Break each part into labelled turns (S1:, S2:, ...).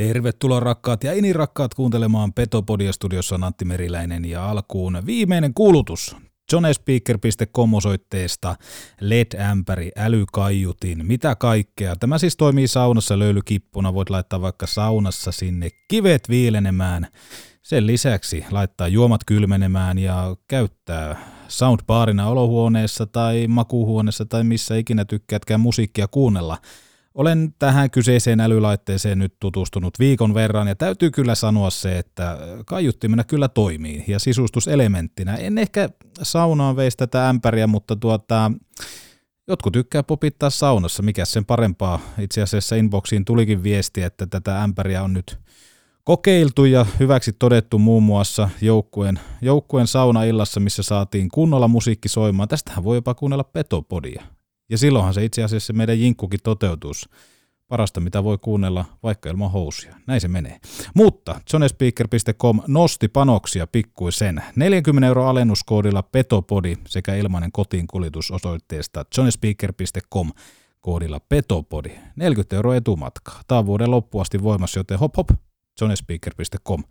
S1: Tervetuloa rakkaat ja ini rakkaat kuuntelemaan Petopodia studiossa on Antti Meriläinen ja alkuun viimeinen kuulutus. johnespeaker.com osoitteesta LED-ämpäri, älykaiutin, mitä kaikkea. Tämä siis toimii saunassa löylykippuna, voit laittaa vaikka saunassa sinne kivet viilenemään. Sen lisäksi laittaa juomat kylmenemään ja käyttää soundbarina olohuoneessa tai makuuhuoneessa tai missä ikinä tykkäätkään musiikkia kuunnella – olen tähän kyseiseen älylaitteeseen nyt tutustunut viikon verran ja täytyy kyllä sanoa se, että kaiuttimena kyllä toimii ja sisustuselementtinä. En ehkä saunaan veistä tätä ämpäriä, mutta tuota, jotkut tykkää popittaa saunassa, mikä sen parempaa. Itse asiassa inboxiin tulikin viesti, että tätä ämpäriä on nyt kokeiltu ja hyväksi todettu muun muassa joukkueen, joukkueen saunaillassa, missä saatiin kunnolla musiikki soimaan. Tästähän voi jopa kuunnella petopodia. Ja silloinhan se itse asiassa meidän jinkkukin toteutus. Parasta, mitä voi kuunnella vaikka ilman housuja. Näin se menee. Mutta jonespeaker.com nosti panoksia pikkuisen. 40 euro alennuskoodilla Petopodi sekä ilmainen kotiin kuljetus osoitteesta jonespeaker.com koodilla Petopodi. 40 euroa etumatkaa. Tämä on vuoden loppuun asti voimassa, joten hop hop, jonespeaker.com.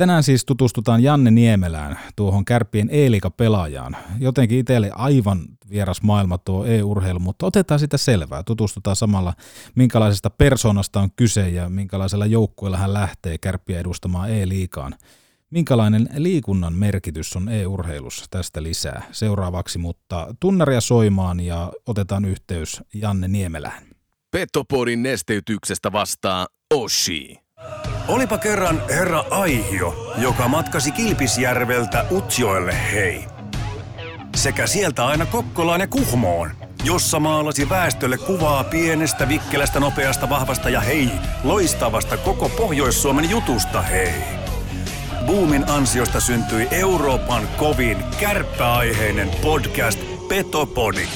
S1: Tänään siis tutustutaan Janne Niemelään, tuohon kärppien E-liiga-pelaajaan. Jotenkin itselle aivan vieras maailma tuo e-urheilu, mutta otetaan sitä selvää. Tutustutaan samalla, minkälaisesta persoonasta on kyse ja minkälaisella joukkueella hän lähtee kärppiä edustamaan E-liigaan. Minkälainen liikunnan merkitys on e-urheilussa tästä lisää seuraavaksi, mutta tunnaria soimaan ja otetaan yhteys Janne Niemelään.
S2: Petopodin nesteytyksestä vastaa Oshi.
S3: Olipa kerran herra Aihio, joka matkasi Kilpisjärveltä Utsjoelle hei. Sekä sieltä aina Kokkolaan ja Kuhmoon, jossa maalasi väestölle kuvaa pienestä, vikkelästä, nopeasta, vahvasta ja hei, loistavasta koko Pohjois-Suomen jutusta hei. Boomin ansiosta syntyi Euroopan kovin kärppäaiheinen podcast Petopodi.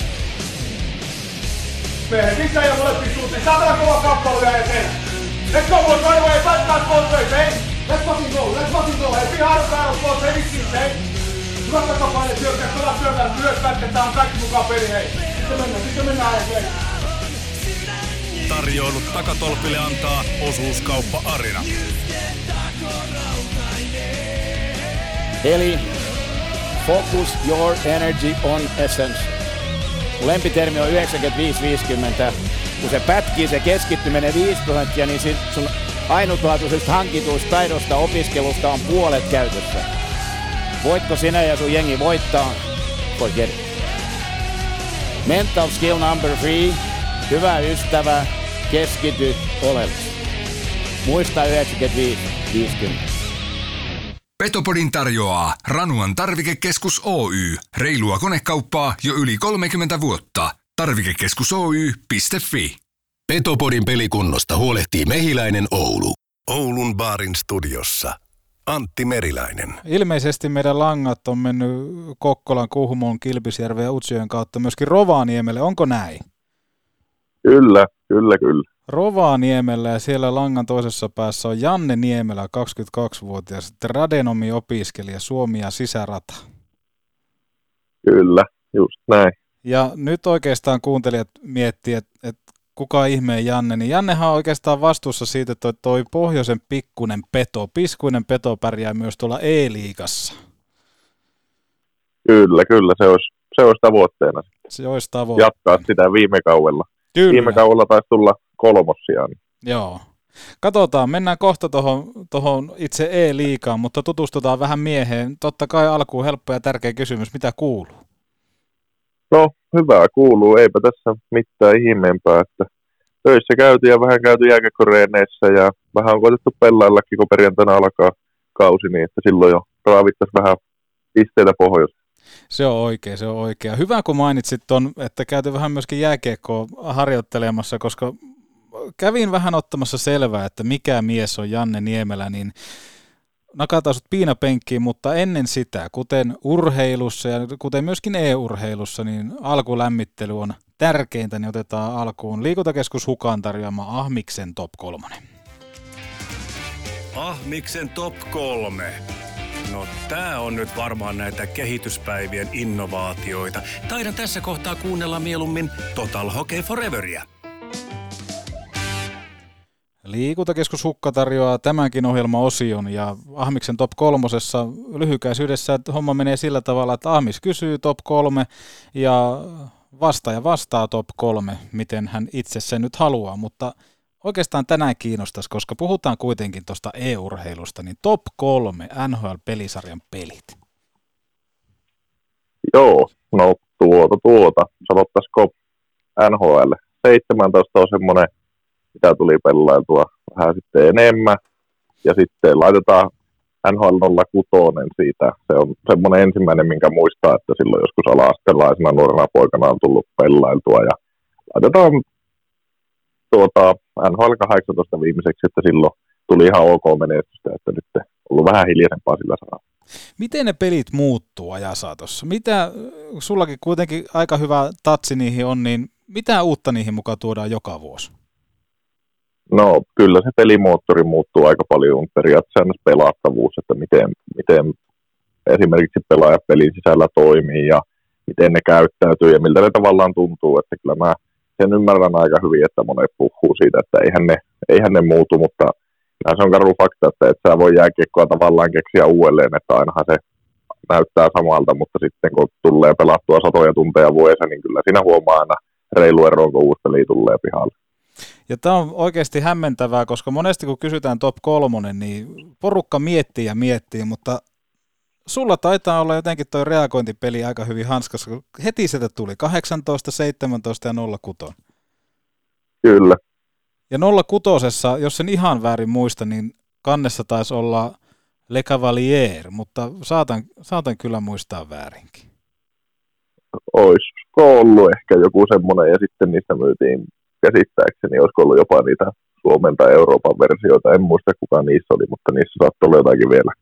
S4: Mehän sisään ja molempiin suuntiin. Saatana kova kamppailu ja eteen. Let's go, boys, right away. Back both ways, hey? Let's fucking go, let's fucking go. Hey, be hard battle, boys, heavy skills, hey? Hyvät takapainet, hyökkäät, pelaa syömään, myös pätketään, kaikki mukaan peli, hei. Sitten mennään, sitten mennään eteen.
S3: Tarjoilut takatolpille antaa osuuskauppa Arina.
S5: Eli focus your energy on essence. Lempitermi on 95-50. Kun se pätkii, se keskittyminen 5 prosenttia, niin sit sun ainutlaatuisesta hankituista taidosta opiskelusta on puolet käytössä. Voitko sinä ja sun jengi voittaa? Forget it. Mental skill number three. Hyvä ystävä, keskity oleellisesti. Muista 95-50.
S2: Petopodin tarjoaa Ranuan tarvikekeskus Oy. Reilua konekauppaa jo yli 30 vuotta. Tarvikekeskus Oy.fi.
S6: Petopodin pelikunnosta huolehtii Mehiläinen Oulu. Oulun baarin studiossa. Antti Meriläinen.
S1: Ilmeisesti meidän langat on mennyt Kokkolan, Kuhmoon, Kilpisjärven ja Utsjoen kautta myöskin Rovaniemelle. Onko näin?
S7: Kyllä, kyllä, kyllä.
S1: Rovaniemellä ja siellä langan toisessa päässä on Janne Niemelä, 22-vuotias tradenomi-opiskelija Suomi ja sisärata.
S7: Kyllä, just näin.
S1: Ja nyt oikeastaan kuuntelijat miettii, että, että kuka ihmeen Janne, niin Jannehan on oikeastaan vastuussa siitä, että toi, toi pohjoisen pikkunen peto, piskuinen peto pärjää myös tuolla E-liigassa.
S7: Kyllä, kyllä, se olisi, se olisi tavoitteena.
S1: Se olisi tavoitteena.
S7: Jatkaa sitä viime kaudella.
S1: Kyllä.
S7: Viime kaudella taisi tulla kolmossia. Niin.
S1: Joo. Katsotaan, mennään kohta tuohon tohon itse E-liigaan, mutta tutustutaan vähän mieheen. Totta kai alkuun helppo ja tärkeä kysymys, mitä kuuluu?
S7: No, hyvää kuuluu, eipä tässä mitään ihmeempää, että töissä käyty ja vähän käyty jääkäkoreeneissä ja vähän on koetettu pelaillakin, kun perjantaina alkaa kausi, niin että silloin jo raavittaisi vähän pisteitä pohjoiseen.
S1: Se on oikein, se on oikein. Hyvä, kun mainitsit ton, että käyty vähän myöskin jääkiekkoa harjoittelemassa, koska kävin vähän ottamassa selvää, että mikä mies on Janne Niemelä, niin nakataan sut piinapenkkiin, mutta ennen sitä, kuten urheilussa ja kuten myöskin e-urheilussa, niin alkulämmittely on tärkeintä, niin otetaan alkuun Liikuntakeskus Hukan tarjoama Ahmiksen top 3.
S3: Ahmiksen top kolme. No tää on nyt varmaan näitä kehityspäivien innovaatioita. Taidan tässä kohtaa kuunnella mieluummin Total Hockey Foreveria.
S1: Liikuntakeskus Hukka tarjoaa tämänkin ohjelmaosion ja Ahmiksen top kolmosessa lyhykäisyydessä että homma menee sillä tavalla, että Ahmis kysyy top kolme ja vastaaja vastaa top kolme, miten hän itse sen nyt haluaa, mutta oikeastaan tänään kiinnostaisi, koska puhutaan kuitenkin tuosta e-urheilusta, niin top kolme NHL-pelisarjan pelit.
S7: Joo, no tuota tuota, sanottaisiko NHL 17 on semmoinen, mitä tuli pelailtua vähän sitten enemmän, ja sitten laitetaan NHL 06 siitä. Se on semmoinen ensimmäinen, minkä muistaa, että silloin joskus ala nuorena poikana on tullut pelailtua, ja laitetaan tuota, NHL 18 viimeiseksi, että silloin tuli ihan ok menestystä, että nyt on ollut vähän hiljaisempaa sillä saralla.
S1: Miten ne pelit muuttuu ajan saatossa? Mitä, sullakin kuitenkin aika hyvä tatsi niihin on, niin mitä uutta niihin mukaan tuodaan joka vuosi?
S7: No kyllä se pelimoottori muuttuu aika paljon periaatteessa pelattavuus, että miten, miten esimerkiksi pelaajat pelin sisällä toimii ja miten ne käyttäytyy ja miltä ne tavallaan tuntuu, että kyllä mä sen ymmärrän aika hyvin, että monet puhuu siitä, että eihän ne, eihän ne muutu, mutta se on karu fakta, että et sä voi jääkiekkoa tavallaan keksiä uudelleen, että ainahan se näyttää samalta, mutta sitten kun tulee pelattua satoja tunteja vuodessa, niin kyllä siinä huomaa aina reilu ero, kun uusi peli tulee pihalle.
S1: Ja tämä on oikeasti hämmentävää, koska monesti kun kysytään top kolmonen, niin porukka miettii ja miettii, mutta sulla taitaa olla jotenkin tuo reagointipeli aika hyvin hanskassa, kun heti sieltä tuli 18, 17 ja 06.
S7: Kyllä.
S1: Ja 06, jos sen ihan väärin muista, niin kannessa taisi olla Le Cavalier, mutta saatan, saatan kyllä muistaa väärinkin.
S7: Olisiko ollut ehkä joku semmoinen, ja sitten niistä myytiin käsittääkseni, olisiko ollut jopa niitä Suomen tai Euroopan versioita, en muista kuka niissä oli, mutta niissä saattoi olla jotakin vielä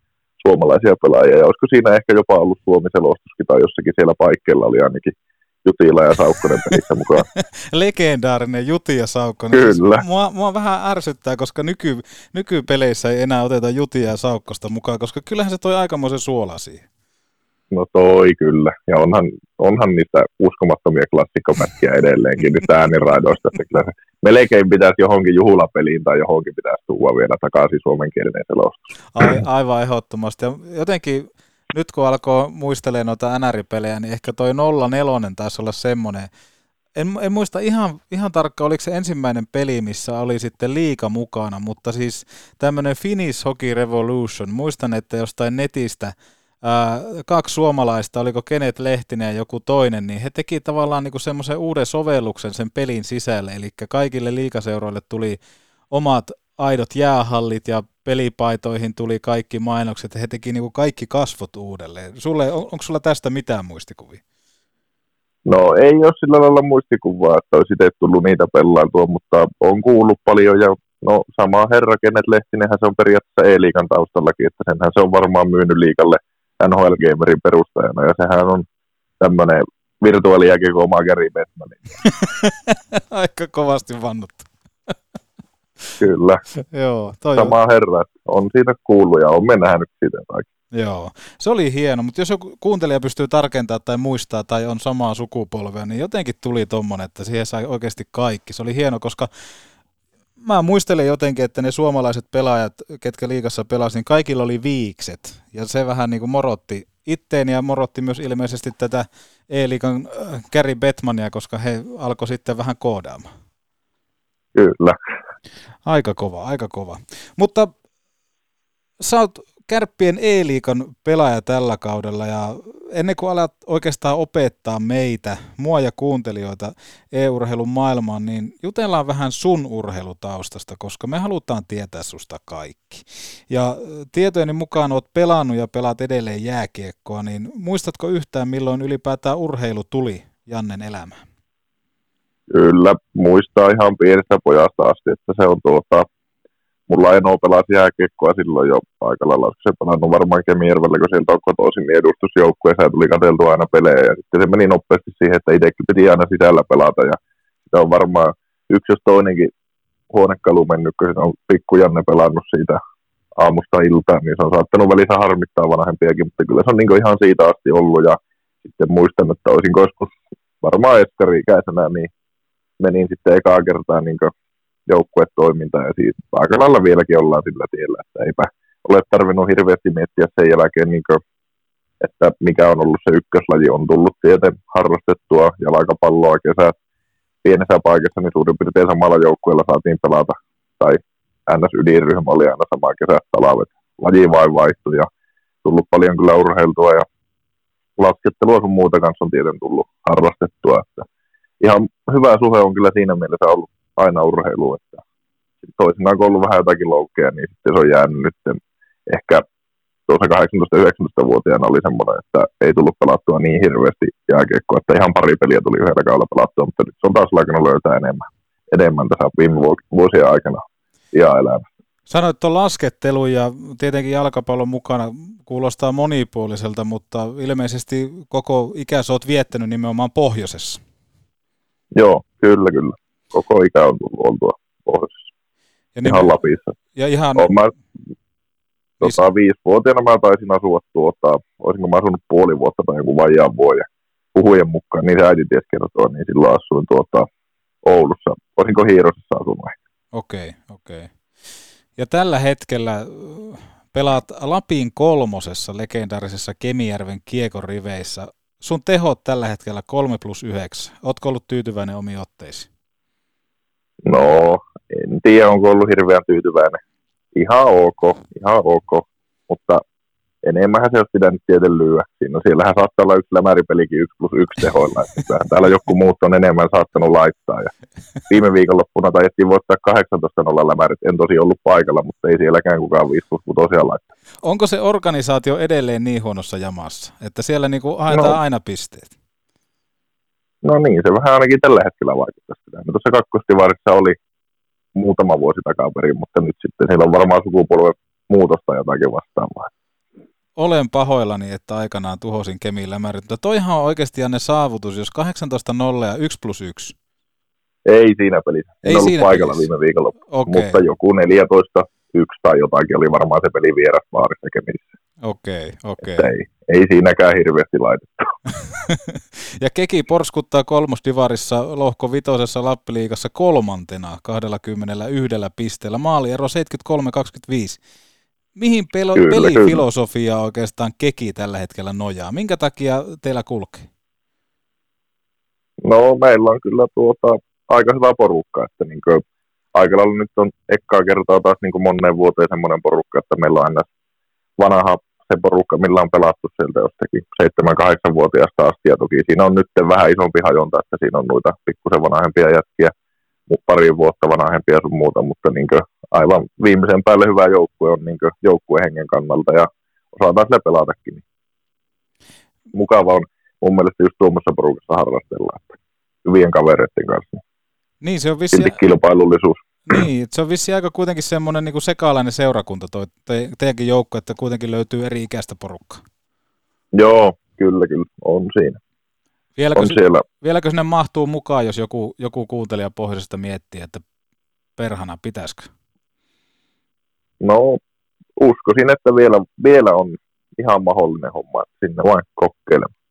S7: suomalaisia pelaajia, ja olisiko siinä ehkä jopa ollut Suomi-selostuskin, tai jossakin siellä paikkeilla oli ainakin Jutila ja Saukkonen pelissä mukaan.
S1: Legendaarinen Juti ja Saukkonen.
S7: Siis Kyllä.
S1: Mua, mua vähän ärsyttää, koska nyky, nykypeleissä ei enää oteta Jutia ja Saukkosta mukaan, koska kyllähän se toi aikamoisen suola siihen.
S7: No toi kyllä. Ja onhan, onhan niistä uskomattomia klassikkopätkiä edelleenkin nyt ääniraidoista. Että kyllä se melkein pitäisi johonkin juhlapeliin tai johonkin pitäisi tuua vielä takaisin suomenkielinen selostus.
S1: Aivan ehdottomasti. Ja jotenkin nyt kun alkoi muistelemaan noita NR-pelejä, niin ehkä toi 04 taisi olla semmoinen, en, en muista ihan, ihan tarkkaan, oliko se ensimmäinen peli, missä oli sitten liika mukana, mutta siis tämmöinen Finnish Hockey Revolution, muistan, että jostain netistä kaksi suomalaista, oliko Kenet Lehtinen ja joku toinen, niin he teki tavallaan niinku semmoisen uuden sovelluksen sen pelin sisälle, eli kaikille liikaseuroille tuli omat aidot jäähallit ja pelipaitoihin tuli kaikki mainokset, he teki niinku kaikki kasvot uudelleen. Sulle, on, onko sulla tästä mitään muistikuvia?
S7: No ei ole sillä lailla muistikuvaa, että olisi itse tullut niitä pelailtua, mutta on kuullut paljon ja no sama herra Kenneth Lehtinenhän se on periaatteessa E-liikan taustallakin, että senhän se on varmaan myynyt liikalle NHL Gamerin perustajana ja sehän on tämmöinen virtuaalijääkiekko oma Gary Bettman.
S1: Aika kovasti vannuttu.
S7: Kyllä.
S1: Joo, toi
S7: Sama on. herra. On siitä kuullut ja on nähnyt siitä kaikki.
S1: Joo, se oli hieno, mutta jos joku kuuntelija pystyy tarkentamaan tai muistaa tai on samaa sukupolvea, niin jotenkin tuli tommonen, että siihen sai oikeasti kaikki. Se oli hieno, koska mä muistelen jotenkin, että ne suomalaiset pelaajat, ketkä liikassa pelasivat, niin kaikilla oli viikset. Ja se vähän niin kuin morotti itteeni ja morotti myös ilmeisesti tätä E-liikan äh, Gary Bettmania, koska he alkoi sitten vähän koodaamaan.
S7: Kyllä.
S1: Aika kova, aika kova. Mutta sä oot Kärppien E-liikan pelaaja tällä kaudella ja ennen kuin alat oikeastaan opettaa meitä, mua ja kuuntelijoita e-urheilun maailmaan, niin jutellaan vähän sun urheilutaustasta, koska me halutaan tietää susta kaikki. Ja tietojeni mukaan oot pelannut ja pelaat edelleen jääkiekkoa, niin muistatko yhtään milloin ylipäätään urheilu tuli Jannen elämään?
S7: Kyllä, muistaa ihan pienestä pojasta asti, että se on tuota, mulla ole pelasi jääkiekkoa silloin jo aika lailla, se pelannut varmaan Kemijärvellä, kun sieltä on kotoisin niin edustusjoukkueessa tuli katseltua aina pelejä. Ja sitten se meni nopeasti siihen, että itsekin piti aina sisällä pelata ja sitä on varmaan yksi jos toinenkin huonekalu mennyt, kun on pikku Janne pelannut siitä aamusta iltaan, niin se on saattanut välissä harmittaa vanhempiakin, mutta kyllä se on niin ihan siitä asti ollut ja sitten muistan, että olisin joskus varmaan eskari ikäisenä, niin menin sitten ekaa kertaa niin joukkuetoiminta ja siitä aika lailla vieläkin ollaan sillä tiellä, että eipä ole tarvinnut hirveästi miettiä sen jälkeen, niin kuin, että mikä on ollut se ykköslaji, on tullut tieten harrastettua jalkapalloa kesät pienessä paikassa, niin suurin piirtein samalla joukkueella saatiin pelata, tai ns. ydinryhmä oli aina sama kesät talvet. Laji vain vaihtui ja tullut paljon kyllä urheiltua ja laskettelua sun muuta kanssa on tieten tullut harrastettua. Että ihan hyvä suhe on kyllä siinä mielessä ollut aina urheilu, että toisinaan kun on ollut vähän jotakin loukkeja, niin sitten se on jäänyt nyt ehkä tuossa 18-19-vuotiaana oli semmoinen, että ei tullut pelattua niin hirveästi jääkiekkoa, että ihan pari peliä tuli yhdellä kaudella pelattua, mutta nyt se on taas alkanut löytää enemmän, enemmän tässä viime vuosien aikana ihan elämä.
S1: Sanoit tuon laskettelu ja tietenkin jalkapallon mukana kuulostaa monipuoliselta, mutta ilmeisesti koko ikäs olet viettänyt nimenomaan pohjoisessa.
S7: Joo, kyllä, kyllä. Koko ikä on tullut oltua pohjoisessa. Ja ihan Lapissa.
S1: Ja ihan...
S7: Olen mä tota, viisivuotiaana mä taisin asua tuota, olisinko mä asunut puoli vuotta tai joku vajaan vuoden. Puhujen mukaan, niin se äiti ties kertoa, niin silloin asuin tuota, Oulussa. Olisinko Hiirosessa asunut
S1: Okei, okay, okei. Okay. Ja tällä hetkellä äh, pelaat Lapin kolmosessa legendaarisessa Kemijärven kiekon riveissä. Sun tehot tällä hetkellä 3 plus 9. Ootko ollut tyytyväinen omiin otteisiin?
S7: No, en tiedä, onko ollut hirveän tyytyväinen ihan ok, ihan ok, mutta enemmän se olisi pitänyt tieten lyödä. Siinä siellähän saattaa olla yksi lämäripelikin 1 plus 1 tehoilla. Että täällä joku muut on enemmän saattanut laittaa. Ja viime viikonloppuna taidettiin voittaa 18 nolla lämärit. En tosi ollut paikalla, mutta ei sielläkään kukaan 5 plus tosiaan laittaa.
S1: Onko se organisaatio edelleen niin huonossa jamassa, että siellä niinku haetaan no. aina pisteet?
S7: No niin, se vähän ainakin tällä hetkellä vaikuttaa sitä. No tuossa kakkostivarissa oli muutama vuosi takaperin, mutta nyt sitten siellä on varmaan sukupolven muutosta jotakin vastaavaa.
S1: Olen pahoillani, että aikanaan tuhosin Kemiin lämärit, mutta toihan on oikeasti ne saavutus, jos 18-0 ja 1 plus 1.
S7: Ei siinä pelissä. En Ei ollut siinä paikalla pelissä. viime viikolla, okay. mutta joku 14 yksi tai jotakin oli varmaan se peli vieras vaarissa Kemissä.
S1: Okei, okay, okei. Okay.
S7: Ei, ei siinäkään hirveästi laitettu.
S1: ja Keki porskuttaa kolmosdivarissa lohko vitosessa Lappiliigassa kolmantena 21 pisteellä. Maaliero 73-25. Mihin pelo- kyllä, pelifilosofia kyllä. oikeastaan Keki tällä hetkellä nojaa? Minkä takia teillä kulkee?
S7: No meillä on kyllä tuota, aika hyvä porukka, että niin kuin, aika lailla nyt on ekkaa kertaa taas niin kuin moneen vuoteen semmoinen porukka, että meillä on aina vanha se porukka, millä on pelattu sieltä jostakin 7-8-vuotiaasta asti. Ja toki siinä on nyt vähän isompi hajonta, että siinä on noita pikkusen vanhempia jätkiä, pari vuotta vanhempia sun muuta, mutta niin aivan viimeisen päälle hyvä joukkue on niin joukkuehengen kannalta ja osataan sille pelatakin. Mukava on mun mielestä just tuommoissa porukassa harrastella, että hyvien kavereiden kanssa.
S1: Niin, se on vissi...
S7: kilpailullisuus.
S1: Niin, se on vissi aika kuitenkin semmoinen niin sekalainen seurakunta toi te, teidänkin joukko, että kuitenkin löytyy eri ikäistä porukkaa.
S7: Joo, kyllä, kyllä, on siinä.
S1: Vieläkö, on siellä. vieläkö sinne mahtuu mukaan, jos joku, joku kuuntelija pohjoisesta miettii, että perhana pitäisikö?
S7: No, uskoisin, että vielä, vielä on ihan mahdollinen homma, että sinne vain kokeilemaan.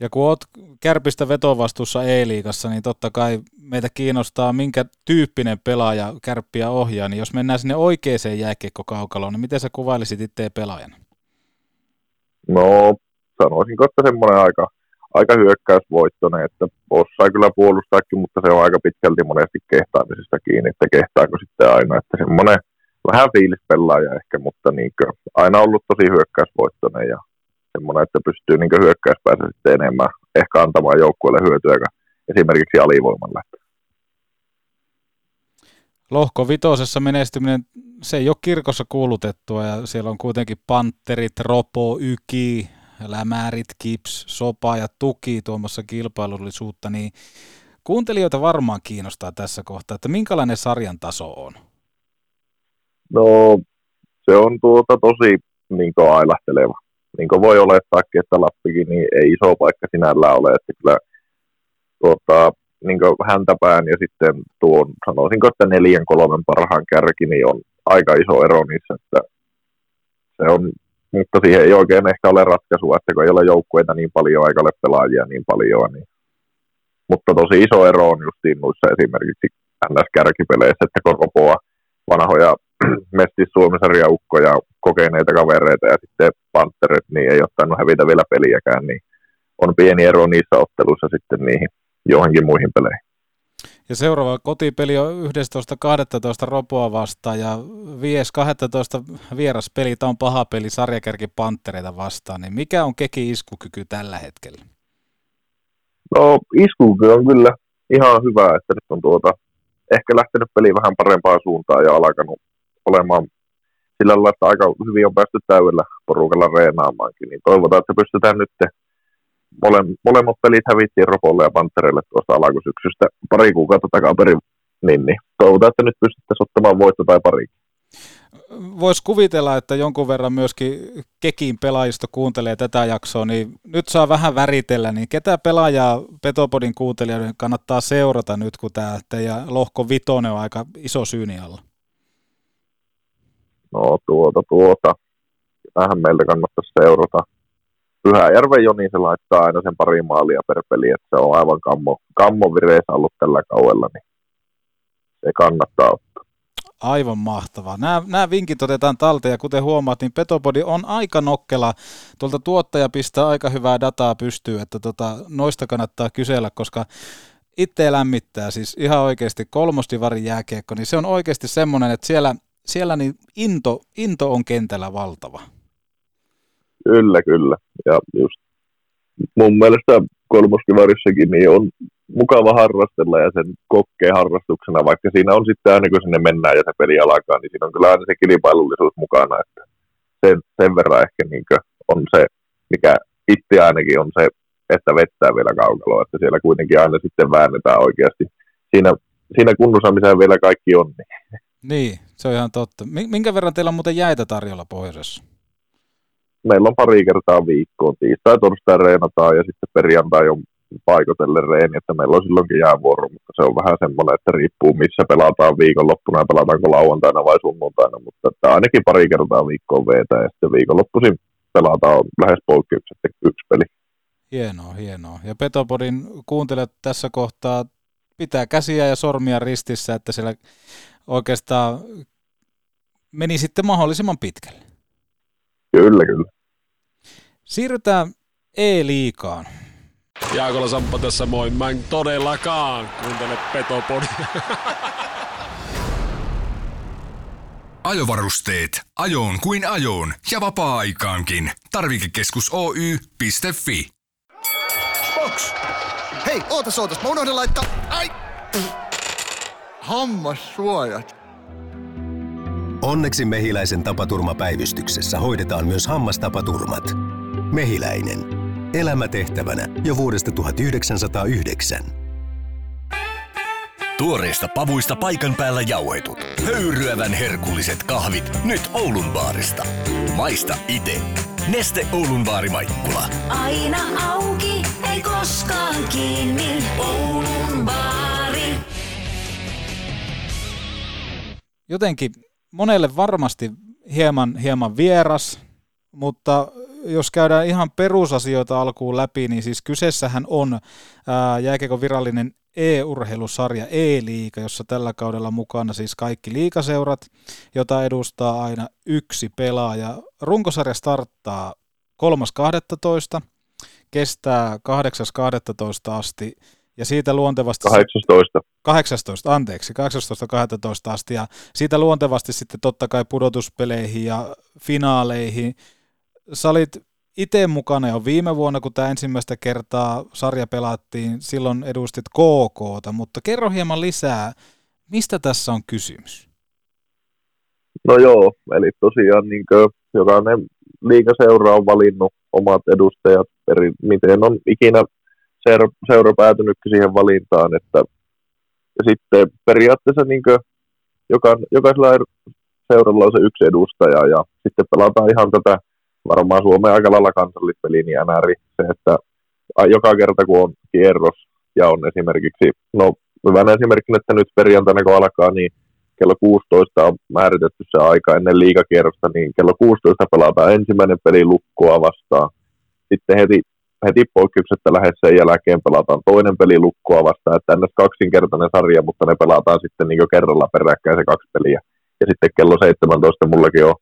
S1: Ja kun olet kärpistä vetovastuussa E-liigassa, niin totta kai meitä kiinnostaa, minkä tyyppinen pelaaja kärppiä ohjaa. Niin jos mennään sinne oikeaan jääkiekkokaukaloon, niin miten sä kuvailisit itse pelaajana?
S7: No, sanoisinko, että semmoinen aika, aika hyökkäysvoittoinen, että osaa kyllä puolustaakin, mutta se on aika pitkälti monesti kehtaamisesta kiinni, että kehtaako sitten aina, että semmoinen vähän fiilispelaaja ehkä, mutta niin aina ollut tosi hyökkäysvoittoinen ja semmoinen, että pystyy niin hyökkäyspäässä sitten enemmän ehkä antamaan joukkueelle hyötyä esimerkiksi alivoimalla.
S1: Lohko vitosessa menestyminen, se ei ole kirkossa kuulutettua ja siellä on kuitenkin Panterit, Ropo, Yki, Lämärit, Kips, Sopa ja Tuki tuomassa kilpailullisuutta, niin kuuntelijoita varmaan kiinnostaa tässä kohtaa, että minkälainen sarjan taso on?
S7: No se on tuota tosi niin ailahteleva niin kuin voi olettaakin, että Lappikin niin ei iso paikka sinällään ole, että kyllä tuota, niin häntäpään ja sitten tuon, sanoisinko, että neljän kolmen parhaan kärki, niin on aika iso ero niissä, että se on, mutta siihen ei oikein ehkä ole ratkaisua, että kun ei ole joukkueita niin paljon, eikä ole pelaajia niin paljon, niin mutta tosi iso ero on justiin noissa esimerkiksi NS-kärkipeleissä, että Koropoa vanhoja Mestis Suomen ukkoja, kokeneita kavereita ja sitten Pantheret, niin ei ottanut hävitä vielä peliäkään, niin on pieni ero niissä otteluissa sitten niihin johonkin muihin peleihin.
S1: Ja seuraava kotipeli on 11.12. Ropoa vastaan ja 5.12. vieraspeli, tämä on paha peli sarjakärki Panttereita vastaan, niin mikä on Keki iskukyky tällä hetkellä?
S7: No iskukyky on kyllä ihan hyvä, että nyt on tuota, ehkä lähtenyt peli vähän parempaan suuntaan ja alkanut olemaan sillä lailla, että aika hyvin on päästy täydellä porukalla reenaamaankin, niin toivotaan, että pystytään nyt mole, molemmat pelit hävittiin Ropolle ja Panterelle tuosta alkusyksystä pari kuukautta takaperin, niin, niin toivotaan, että nyt pystyttäisiin ottamaan voitto tai pari.
S1: Voisi kuvitella, että jonkun verran myöskin Kekin pelaajista kuuntelee tätä jaksoa, niin nyt saa vähän väritellä, niin ketä pelaajaa Petopodin kuuntelijoiden kannattaa seurata nyt, kun tämä teidän lohko vitonen on aika iso syyni alla?
S7: No tuota, tuota. Tähän meiltä kannattaisi seurata. Pyhäjärven Joni se laittaa aina sen pari maalia per peli, että se on aivan kammo, kammo vireessä ollut tällä kaudella, niin se kannattaa ottaa.
S1: Aivan mahtavaa. Nämä, nämä vinkit otetaan talteen ja kuten huomaat, niin Petopodi on aika nokkela. Tuolta tuottaja pistää aika hyvää dataa pystyy, että tota, noista kannattaa kysellä, koska itse lämmittää siis ihan oikeasti kolmostivarin jääkiekko, niin se on oikeasti semmoinen, että siellä, siellä niin into, into on kentällä valtava.
S7: Kyllä, kyllä. Ja just mun mielestä kolmoskivarissakin niin on mukava harrastella ja sen kokkeen harrastuksena, vaikka siinä on sitten aina kun sinne mennään ja se peli alkaa, niin siinä on kyllä aina se kilpailullisuus mukana, että sen, sen verran ehkä niin on se, mikä itse ainakin on se, että vettää vielä kaukaloa, että siellä kuitenkin aina sitten väännetään oikeasti. Siinä, siinä kunnossa, missä vielä kaikki on. Niin.
S1: niin, se on ihan totta. Minkä verran teillä on muuten jäitä tarjolla pohjoisessa?
S7: meillä on pari kertaa viikkoon. Tiistai, torstai reenataan ja sitten perjantai on paikotelle reeni, että meillä on silloinkin jäävuoro, mutta se on vähän semmoinen, että riippuu missä pelataan viikonloppuna ja pelataanko lauantaina vai sunnuntaina, mutta että ainakin pari kertaa viikkoon veetään ja sitten viikonloppuisin pelataan lähes poikkeuksetta yksi peli.
S1: Hienoa, hienoa. Ja Petopodin kuuntelet tässä kohtaa pitää käsiä ja sormia ristissä, että siellä oikeastaan meni sitten mahdollisimman pitkälle.
S7: Kyllä, kyllä.
S1: Siirrytään E-liikaan.
S8: Jaakola Samppa tässä moi. Mä en todellakaan kuuntele Petopodia.
S2: Ajovarusteet. Ajoon kuin ajoon ja vapaa-aikaankin. Tarvikekeskus Oy.fi.
S9: Box! Hei, ootas ootas, mä unohdin laittaa... Ai! Hammassuojat.
S6: Onneksi Mehiläisen tapaturmapäivystyksessä hoidetaan myös hammastapaturmat. Mehiläinen. Elämätehtävänä jo vuodesta 1909.
S10: Tuoreista pavuista paikan päällä jauhetut. Höyryävän herkulliset kahvit nyt Oulun baarista. Maista ite. Neste Oulun baari Maikkula.
S11: Aina auki, ei koskaan kiinni. Oulun baari.
S1: Jotenkin monelle varmasti hieman, hieman vieras, mutta jos käydään ihan perusasioita alkuun läpi, niin siis kyseessähän on jääkiekon virallinen e-urheilusarja E-liiga, jossa tällä kaudella mukana siis kaikki liikaseurat, jota edustaa aina yksi pelaaja. Runkosarja starttaa 3.12. kestää 8.12. asti ja siitä luontevasti...
S7: 18.
S1: 18, anteeksi, 18-12 asti, ja siitä luontevasti sitten totta kai pudotuspeleihin ja finaaleihin. Sä olit itse mukana jo viime vuonna, kun tämä ensimmäistä kertaa sarja pelattiin, silloin edustit KKta, mutta kerro hieman lisää, mistä tässä on kysymys?
S7: No joo, eli tosiaan niin jokainen liikaseura on valinnut omat edustajat, eri, miten on ikinä seura, seura päätynytkin siihen valintaan, että ja sitten periaatteessa niin joka, jokaisella seuralla on se yksi edustaja ja sitten pelataan ihan tätä varmaan Suomen aika lailla kansallispeli, niin NR, se, että joka kerta kun on kierros ja on esimerkiksi, no hyvänä esimerkkinä, että nyt perjantaina kun alkaa, niin kello 16 on määritetty se aika ennen liikakierrosta, niin kello 16 pelataan ensimmäinen peli lukkoa vastaan. Sitten heti heti poikkeuksetta lähes sen jälkeen pelataan toinen peli lukkoa vastaan, että ennäs kaksinkertainen sarja, mutta ne pelataan sitten niin kerralla peräkkäin se kaksi peliä. Ja sitten kello 17 mullakin on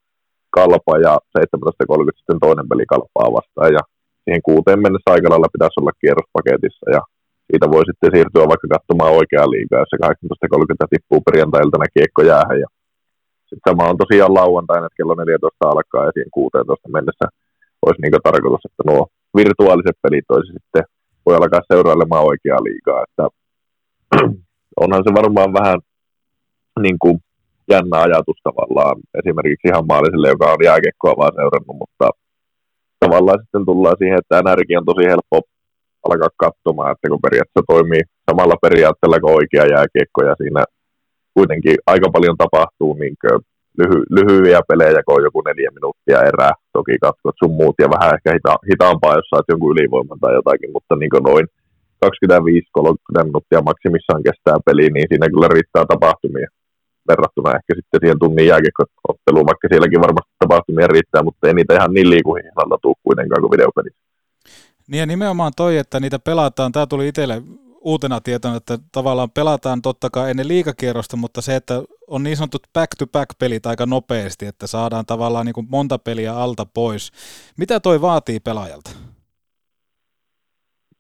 S7: kalpa ja 17.30 sitten toinen peli kalpaa vastaan. Ja siihen kuuteen mennessä aika lailla pitäisi olla kierrospaketissa ja siitä voi sitten siirtyä vaikka katsomaan oikeaa liigaa, jos se 18.30 tippuu perjantai-iltana kiekko jäähän. Ja sitten sama on tosiaan lauantaina, että kello 14 alkaa ja siihen 16 mennessä olisi niin tarkoitus, että nuo virtuaaliset pelit olisi sitten, voi alkaa seurailemaan oikeaa liigaa, että onhan se varmaan vähän niin kuin jännä ajatus tavallaan. Esimerkiksi ihan maaliselle, joka on jääkiekkoa vaan seurannut, mutta tavallaan sitten tullaan siihen, että NRkin on tosi helppo alkaa katsomaan, että kun periaatteessa toimii samalla periaatteella kuin oikea jääkiekko ja siinä kuitenkin aika paljon tapahtuu niin lyhy- lyhyitä pelejä, kun on joku neljä minuuttia erää, toki katsot sun muut ja vähän ehkä hita- hitaampaa, jos saat jonkun ylivoiman tai jotakin, mutta niin noin 25-30 minuuttia maksimissaan kestää peli, niin siinä kyllä riittää tapahtumia verrattuna ehkä sitten siihen tunnin jääkiekkootteluun, vaikka sielläkin varmasti tapahtumia riittää, mutta ei niitä ihan niin liikuhinnalla tule kuitenkaan kuin videopelissä.
S1: Niin ja nimenomaan toi, että niitä pelataan, tämä tuli itselle uutena tietona, että tavallaan pelataan totta kai ennen liikakierrosta, mutta se, että on niin sanotut back-to-back-pelit aika nopeasti, että saadaan tavallaan niin kuin monta peliä alta pois. Mitä toi vaatii pelaajalta?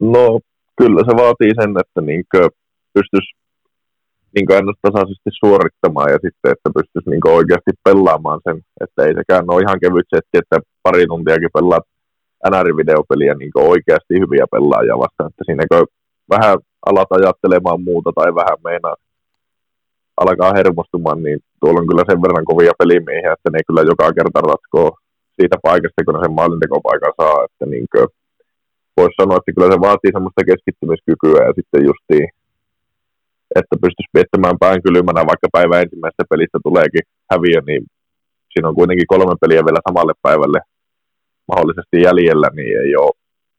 S7: No kyllä se vaatii sen, että niin pystyisi niin aina tasaisesti suorittamaan ja sitten, että pystyisi niin oikeasti pelaamaan sen, että ei sekään ole ihan kevyt setti, että pari tuntiakin pelaat NR-videopeliä niin oikeasti hyviä pelaajia vastaan, että siinä vähän alat ajattelemaan muuta tai vähän meinaa alkaa hermostumaan, niin tuolla on kyllä sen verran kovia pelimiehiä, että ne kyllä joka kerta ratkoo siitä paikasta, kun ne sen maalintekopaikan saa, että niin voisi sanoa, että kyllä se vaatii semmoista keskittymiskykyä ja sitten justiin että pystyisi viettämään pään kylmänä, vaikka päivä ensimmäisestä pelistä tuleekin häviö, niin siinä on kuitenkin kolme peliä vielä samalle päivälle mahdollisesti jäljellä, niin ei ole,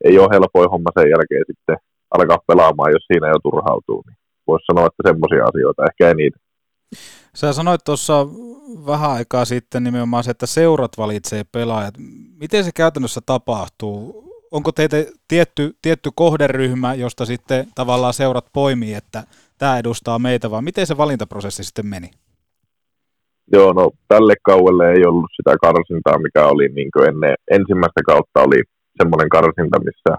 S7: ei ole helpoin homma sen jälkeen sitten alkaa pelaamaan, jos siinä jo turhautuu. Niin voisi sanoa, että semmoisia asioita, ehkä ei niitä.
S1: Sä sanoit tuossa vähän aikaa sitten nimenomaan se, että seurat valitsee pelaajat. Miten se käytännössä tapahtuu? Onko teitä tietty, tietty kohderyhmä, josta sitten tavallaan seurat poimii, että tämä edustaa meitä, vaan miten se valintaprosessi sitten meni?
S7: Joo, no tälle kauelle ei ollut sitä karsintaa, mikä oli niin kuin ennen ensimmäistä kautta oli semmoinen karsinta, missä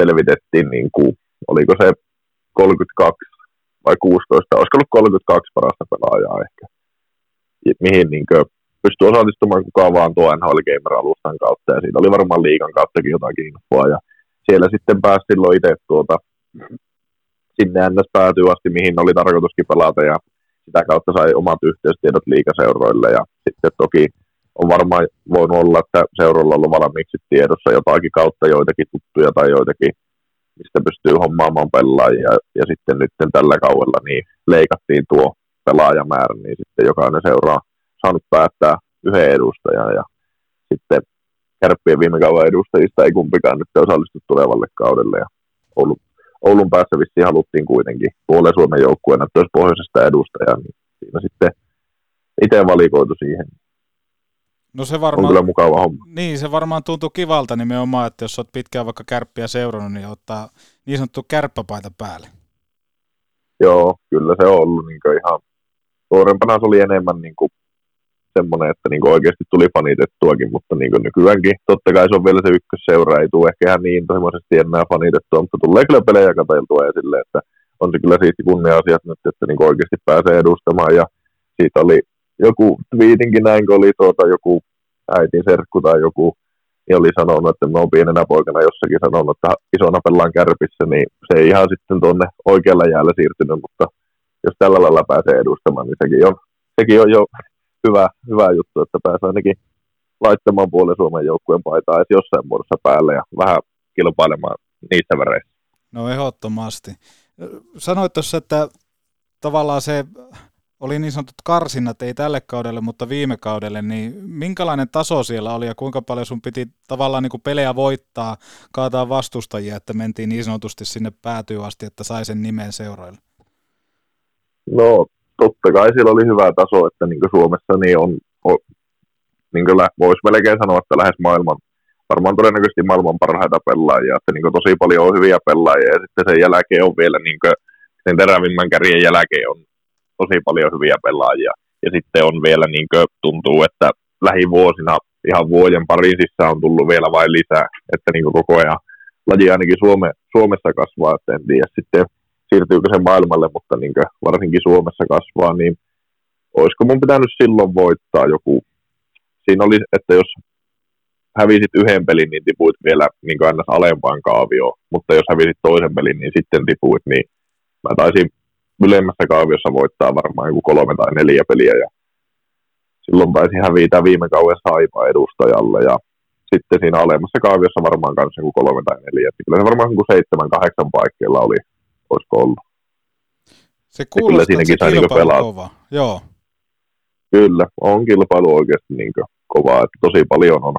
S7: selvitettiin, niin kuin, oliko se 32 vai 16, olisiko ollut 32 parasta pelaajaa ehkä, mihin niin kuin, pystyi osallistumaan kukaan vaan tuo NHL Gamer-alustan kautta, ja siitä oli varmaan liikan kauttakin jotakin infoa, ja siellä sitten pääsi silloin itse tuota, sinne ns. päätyy asti, mihin oli tarkoituskin pelata ja sitä kautta sai omat yhteystiedot liikaseuroille. Ja sitten toki on varmaan voinut olla, että seuroilla on ollut valmiiksi tiedossa jotakin kautta joitakin tuttuja tai joitakin, mistä pystyy hommaamaan pelaajia. Ja sitten nyt tällä kaudella niin leikattiin tuo pelaajamäärä, niin sitten jokainen seuraa saanut päättää yhden edustajan ja sitten kärppien viime kauden edustajista ei kumpikaan nyt osallistu tulevalle kaudelle ja ollut Oulun päässä vissiin haluttiin kuitenkin puolen Suomen joukkueen, että olisi pohjoisesta edustaja, niin siinä sitten itse valikoitu siihen.
S1: No se varmaan,
S7: on kyllä mukava homma.
S1: Niin, se varmaan tuntuu kivalta nimenomaan, että jos olet pitkään vaikka kärppiä seurannut, niin ottaa niin sanottu kärppäpaita päälle.
S7: Joo, kyllä se on ollut niin ihan, nuorempana se oli enemmän niin kuin semmoinen, että niin oikeasti tuli fanitettuakin, mutta niin nykyäänkin totta kai se on vielä se ykkösseura, ei tule ehkä ihan niin toivoisesti enää fanitettua, mutta tulee kyllä pelejä katseltua esille, että on se kyllä siitä kunnia-asiat nyt, että niin oikeasti pääsee edustamaan. Ja siitä oli joku twiitinkin näin, kun oli tuota, joku äitin serkku tai joku niin oli sanonut, että mä oon pienenä poikana jossakin sanonut, että isona pellaan kärpissä, niin se ei ihan sitten tuonne oikealla jäällä siirtynyt, mutta jos tällä lailla pääsee edustamaan, niin sekin on, sekin on jo hyvä, hyvä juttu, että pääsee ainakin laittamaan puolen Suomen joukkueen paitaa edes jossain muodossa päälle ja vähän kilpailemaan niissä väreissä.
S1: No ehdottomasti. Sanoit tuossa, että tavallaan se oli niin sanotut karsinnat, ei tälle kaudelle, mutta viime kaudelle, niin minkälainen taso siellä oli ja kuinka paljon sun piti tavallaan niin kuin pelejä voittaa, kaataa vastustajia, että mentiin niin sanotusti sinne päätyy asti, että sai sen nimen seuroille?
S7: No totta kai siellä oli hyvä taso, että niin Suomessa niin on, on niin voisi melkein sanoa, että lähes maailman varmaan todennäköisesti maailman parhaita pelaajia, että niin tosi paljon on hyviä pelaajia ja sitten sen jälkeen on vielä niin sen terävimmän kärjen jälkeen on tosi paljon hyviä pelaajia. Ja sitten on vielä niin tuntuu, että lähivuosina ihan vuoden parin sisään on tullut vielä vain lisää, että niin koko ajan laji ainakin Suome, Suomessa kasvaa, että en tiedä sitten siirtyykö se maailmalle, mutta niin varsinkin Suomessa kasvaa, niin olisiko mun pitänyt silloin voittaa joku, siinä oli, että jos hävisit yhden pelin, niin tipuit vielä niin aina alempaan kaavioon, mutta jos hävisit toisen pelin, niin sitten tipuit, niin mä taisin ylemmässä kaaviossa voittaa varmaan joku kolme tai neljä peliä, ja silloin taisi hävitä viime kauden saipa edustajalle, ja sitten siinä alemmassa kaaviossa varmaan kanssa joku kolme tai neljä, kyllä se varmaan joku seitsemän, kahdeksan paikkeilla oli, olisiko ollut.
S1: Se kuulostaa, että se kilpailu on kova, joo.
S7: Kyllä, on kilpailu oikeasti niin kovaa, että tosi paljon on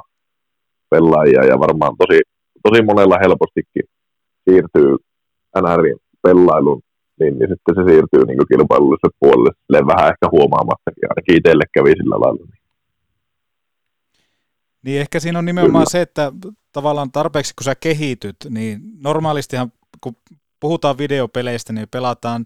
S7: pelaajia ja varmaan tosi, tosi monella helpostikin siirtyy NRin pelailun, niin, niin sitten se siirtyy niin kilpailulliselle puolelle silleen vähän ehkä huomaamattakin, ainakin itselle kävi sillä lailla.
S1: Niin ehkä siinä on nimenomaan Kyllä. se, että tavallaan tarpeeksi kun sä kehityt, niin normaalistihan kun puhutaan videopeleistä, niin pelataan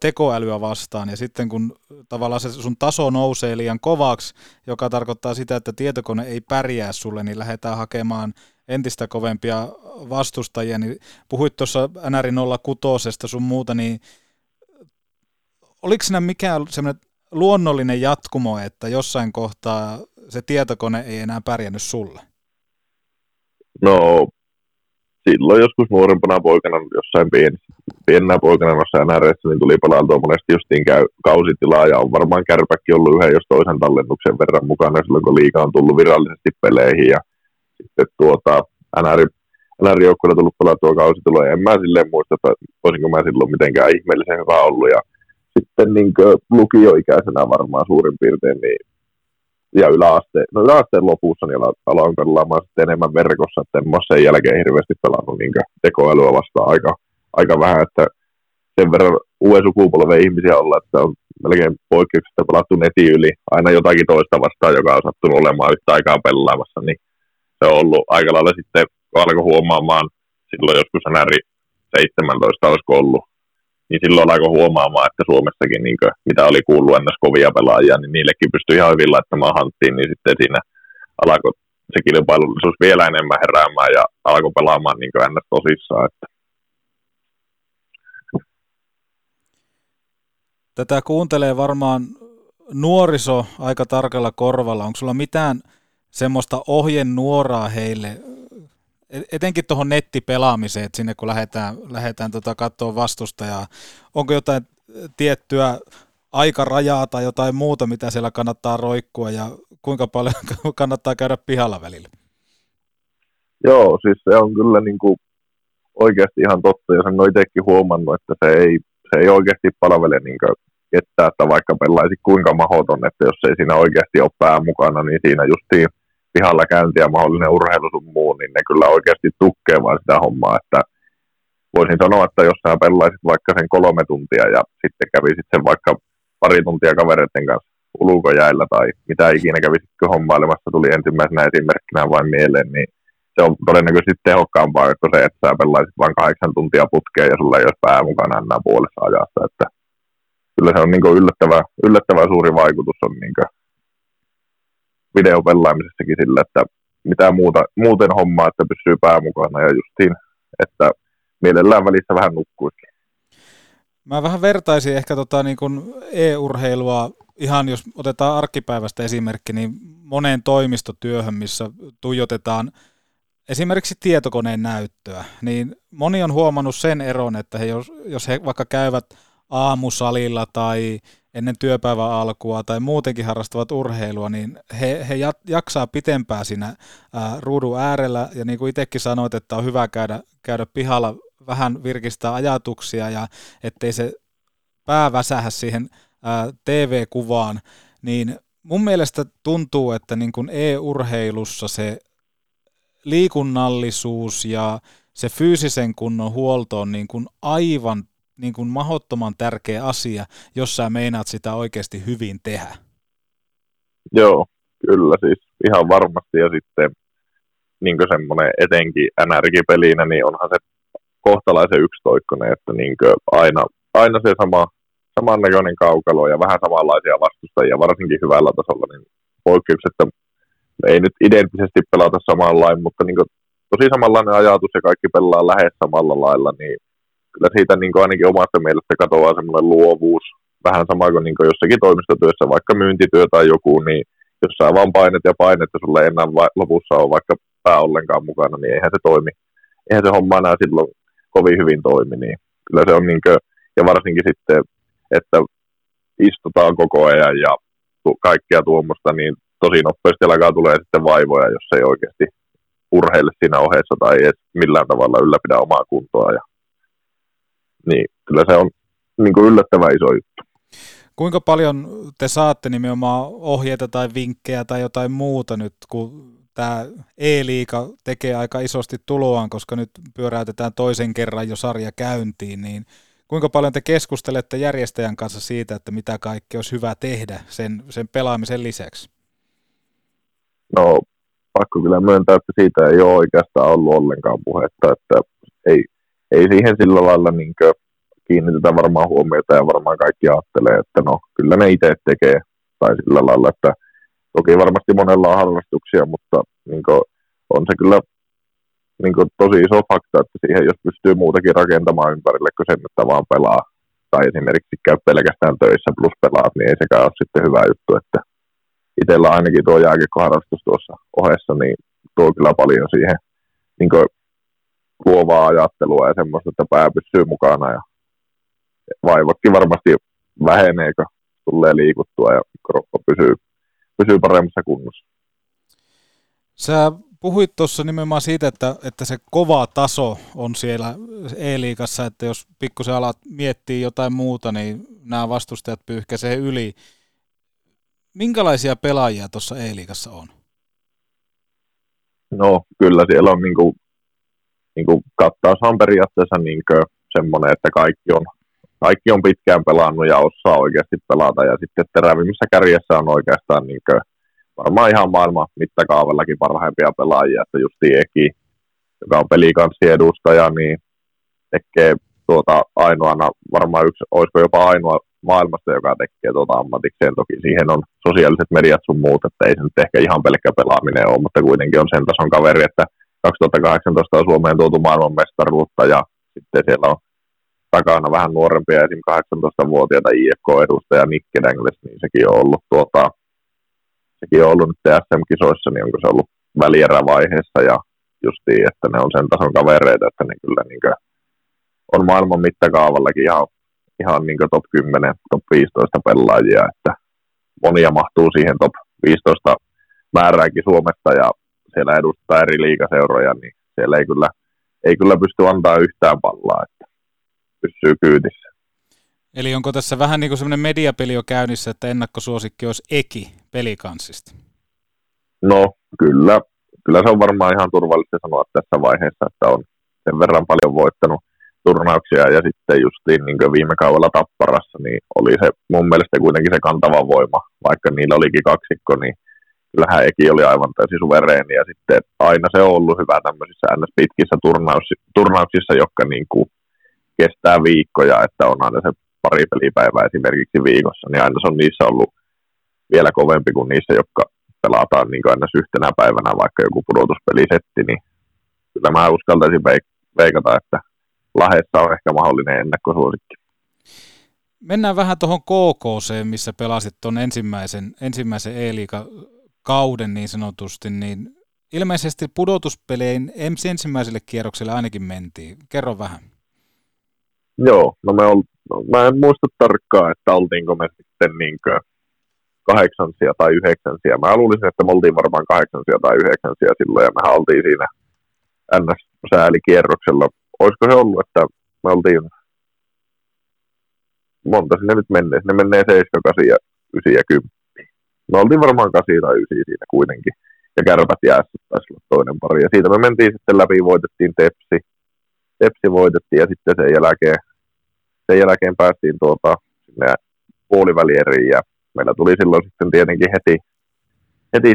S1: tekoälyä vastaan, ja sitten kun tavallaan se sun taso nousee liian kovaksi, joka tarkoittaa sitä, että tietokone ei pärjää sulle, niin lähdetään hakemaan entistä kovempia vastustajia, niin puhuit tuossa NR 06 sun muuta, niin oliko siinä mikään semmoinen luonnollinen jatkumo, että jossain kohtaa se tietokone ei enää pärjännyt sulle?
S7: No, silloin joskus nuorempana poikana, jossain pien, pienenä poikana noissa NRS, niin tuli pelailtua monesti justiin käy, kausitilaa, ja on varmaan kärpäkki ollut yhden jos toisen tallennuksen verran mukana silloin, kun liikaa on tullut virallisesti peleihin, ja sitten tuota, NR, NR joukkueella tullut pelattua kausituloja. En mä silleen muista, että olisinko mä silloin mitenkään ihmeellisen hyvä ollut, ja sitten niin lukioikäisenä varmaan suurin piirtein, niin ja yläasteen, no yläasteen lopussa niin aloin pelaamaan sitten enemmän verkossa, että en ole sen jälkeen hirveästi pelannut niin tekoälyä vastaan. Aika, aika vähän, että sen verran uuden sukupolven ihmisiä olla, että on melkein poikkeuksista pelattu netin yli. Aina jotakin toista vastaan, joka on sattunut olemaan yhtä aikaa pelaamassa, niin se on ollut aika lailla sitten, kun alkoi huomaamaan silloin joskus NR 17 olisiko ollut, niin silloin alkoi huomaamaan, että Suomessakin, niin kuin, mitä oli kuullut ennäs kovia pelaajia, niin niillekin pystyi ihan hyvin laittamaan hanttiin, niin sitten siinä alkoi se kilpailullisuus vielä enemmän heräämään ja alkoi pelaamaan niin kuin ennäs tosissaan. Että.
S1: Tätä kuuntelee varmaan nuoriso aika tarkalla korvalla. Onko sulla mitään semmoista ohjenuoraa heille, etenkin tuohon nettipelaamiseen, että sinne kun lähdetään, lähdetään tota katsoa vastustajaa, onko jotain tiettyä aikarajaa tai jotain muuta, mitä siellä kannattaa roikkua ja kuinka paljon kannattaa käydä pihalla välillä?
S7: Joo, siis se on kyllä niin kuin oikeasti ihan totta, ja sen on itsekin huomannut, että se ei, se ei oikeasti palvele niin kettä, että vaikka pelaisi kuinka mahoton, että jos ei siinä oikeasti ole pää mukana, niin siinä justiin pihalla käynti ja mahdollinen urheilu sun muu, niin ne kyllä oikeasti tukkee vaan sitä hommaa, että voisin sanoa, että jos sä pelaisit vaikka sen kolme tuntia ja sitten kävisit sen vaikka pari tuntia kavereiden kanssa ulkojäillä tai mitä ikinä kävisitkö hommailemassa, tuli ensimmäisenä esimerkkinä vain mieleen, niin se on todennäköisesti tehokkaampaa kuin se, että sä pelaisit vain kahdeksan tuntia putkeen ja sulla ei olisi pää mukana enää puolessa ajassa, että kyllä se on niin yllättävä, yllättävä suuri vaikutus on niin videopelaamisessakin sillä, että mitä muuta, muuten hommaa, että pysyy pää mukana ja justiin, että mielellään välissä vähän nukkuisikin.
S1: Mä vähän vertaisin ehkä tota niin kuin e-urheilua, ihan jos otetaan arkipäivästä esimerkki, niin moneen toimistotyöhön, missä tuijotetaan esimerkiksi tietokoneen näyttöä, niin moni on huomannut sen eron, että he jos, jos he vaikka käyvät aamusalilla tai ennen työpäivän alkua tai muutenkin harrastavat urheilua, niin he, he jaksaa pitempään siinä ää, ruudun äärellä, ja niin kuin itsekin sanoit, että on hyvä käydä, käydä pihalla vähän virkistää ajatuksia, ja ettei se pää väsähä siihen ää, TV-kuvaan, niin mun mielestä tuntuu, että niin kuin e-urheilussa se liikunnallisuus ja se fyysisen kunnon huolto on niin kuin aivan niin kuin mahottoman tärkeä asia, jos sä meinaat sitä oikeasti hyvin tehdä.
S7: Joo, kyllä siis ihan varmasti ja sitten niin semmoinen etenkin NRG-pelinä, niin onhan se kohtalaisen yksitoikkoinen, että niin aina, aina se sama, samannäköinen kaukalo ja vähän samanlaisia vastustajia, varsinkin hyvällä tasolla, niin poikkeuksetta ei nyt identtisesti pelata samalla lailla, mutta niin tosi samanlainen ajatus ja kaikki pelaa lähes samalla lailla, niin kyllä siitä niin ainakin omasta mielestä katoaa semmoinen luovuus, vähän sama kuin, niin kuin jossakin toimistotyössä, vaikka myyntityö tai joku, niin jos sä vaan painet ja painet ja sulle enää va- lopussa on vaikka pää ollenkaan mukana, niin eihän se toimi. Eihän se homma enää silloin kovin hyvin toimi, niin kyllä se on niin kuin, ja varsinkin sitten, että istutaan koko ajan ja tu- kaikkea tuommoista, niin tosi nopeasti alkaa tulee sitten vaivoja, jos ei oikeasti urheille siinä ohessa tai edes millään tavalla ylläpidä omaa kuntoa. Ja, niin kyllä se on niin kuin yllättävän iso juttu.
S1: Kuinka paljon te saatte nimenomaan ohjeita tai vinkkejä tai jotain muuta nyt, kun tämä E-liiga tekee aika isosti tuloaan, koska nyt pyöräytetään toisen kerran jo sarja käyntiin, niin kuinka paljon te keskustelette järjestäjän kanssa siitä, että mitä kaikki olisi hyvä tehdä sen, sen pelaamisen lisäksi?
S7: No, pakko kyllä myöntää, että siitä ei ole oikeastaan ollut ollenkaan puhetta, että ei, ei siihen sillä lailla niin kiinnitetään varmaan huomiota ja varmaan kaikki ajattelee, että no kyllä ne itse tekee. Tai sillä lailla, että toki varmasti monella on harrastuksia, mutta niin kuin, on se kyllä niin kuin, tosi iso fakta, että siihen jos pystyy muutakin rakentamaan ympärille kuin sen, että vaan pelaa. Tai esimerkiksi käy pelkästään töissä plus pelaat, niin ei sekään ole sitten hyvä juttu, että itsellä ainakin tuo jääkiekkoharrastus tuossa ohessa, niin tuo kyllä paljon siihen niin kuin, luovaa ajattelua ja semmoista, että pää pysyy mukana ja vaivotkin varmasti vähenee, kun tulee liikuttua ja kroppa pysyy, pysyy paremmassa kunnossa.
S1: Sä puhuit tuossa nimenomaan siitä, että, että se kova taso on siellä E-liigassa, että jos pikkusen alat miettiä jotain muuta, niin nämä vastustajat pyyhkäisee yli. Minkälaisia pelaajia tuossa E-liigassa on?
S7: No kyllä siellä on niinku, niinku kattaus on periaatteessa niinku semmoinen, että kaikki on kaikki on pitkään pelannut ja osaa oikeasti pelata. Ja sitten terävimmissä kärjessä on oikeastaan niin kuin, varmaan ihan maailman mittakaavallakin parhaimpia pelaajia. Että just Eki, joka on pelikanssi edustaja, niin tekee tuota ainoana, varmaan yksi, olisiko jopa ainoa maailmasta, joka tekee tuota ammatikseen. Toki siihen on sosiaaliset mediat sun muut, että ei se nyt ehkä ihan pelkkä pelaaminen ole, mutta kuitenkin on sen tason kaveri, että 2018 on Suomeen tuotu maailmanmestaruutta ja sitten siellä on takana vähän nuorempia, esim. 18-vuotiaita IFK-edustaja Nikke Dengles, niin sekin on ollut tuota, sekin on ollut nyt SM-kisoissa, niin onko se ollut välierävaiheessa ja justiin, että ne on sen tason kavereita, että ne kyllä niin kuin, on maailman mittakaavallakin ihan, ihan niin top 10, top 15 pelaajia, että monia mahtuu siihen top 15 määrääkin Suomesta ja siellä edustaa eri liikaseuroja, niin siellä ei kyllä, ei kyllä pysty antaa yhtään pallaa. Että pysyy kyydissä.
S1: Eli onko tässä vähän niin kuin semmoinen mediapeli jo käynnissä, että ennakkosuosikki olisi Eki pelikanssista?
S7: No kyllä, kyllä se on varmaan ihan turvallista sanoa tässä vaiheessa, että on sen verran paljon voittanut turnauksia ja sitten justiin niin viime kaudella Tapparassa, niin oli se mun mielestä kuitenkin se kantava voima, vaikka niillä olikin kaksikko, niin kyllähän Eki oli aivan täysin suvereeni ja sitten aina se on ollut hyvä tämmöisissä ns. pitkissä turnauksissa, jotka niin kuin kestää viikkoja, että on aina se pari pelipäivää esimerkiksi viikossa, niin aina se on niissä ollut vielä kovempi kuin niissä, jotka pelataan niin aina yhtenä päivänä vaikka joku pudotuspelisetti, niin kyllä mä uskaltaisin veikata, että Lahdessa on ehkä mahdollinen ennakkosuosikki.
S1: Mennään vähän tuohon KKC, missä pelasit tuon ensimmäisen, ensimmäisen E-liiga-kauden niin sanotusti, niin ilmeisesti pudotuspelein ensimmäiselle kierrokselle ainakin mentiin. Kerro vähän.
S7: Joo, no me ol, no, mä en muista tarkkaan, että oltiinko me sitten niinkö kahdeksansia tai yhdeksänsiä. Mä luulisin, että me oltiin varmaan kahdeksansia tai yhdeksänsiä silloin, ja mehän oltiin siinä NS-säälikierroksella. Olisiko se ollut, että me oltiin, monta sinne nyt menee, ne menee 7, 8 ja 9 ja 10. Me oltiin varmaan 8 tai 9 siinä kuitenkin, ja kärpät jäässä taisi olla toinen pari. Ja siitä me mentiin sitten läpi, voitettiin Tepsi, Tepsi voitettiin ja sitten sen jälkeen sen jälkeen päästiin tuota, puolivälieriin ja meillä tuli silloin sitten tietenkin heti, heti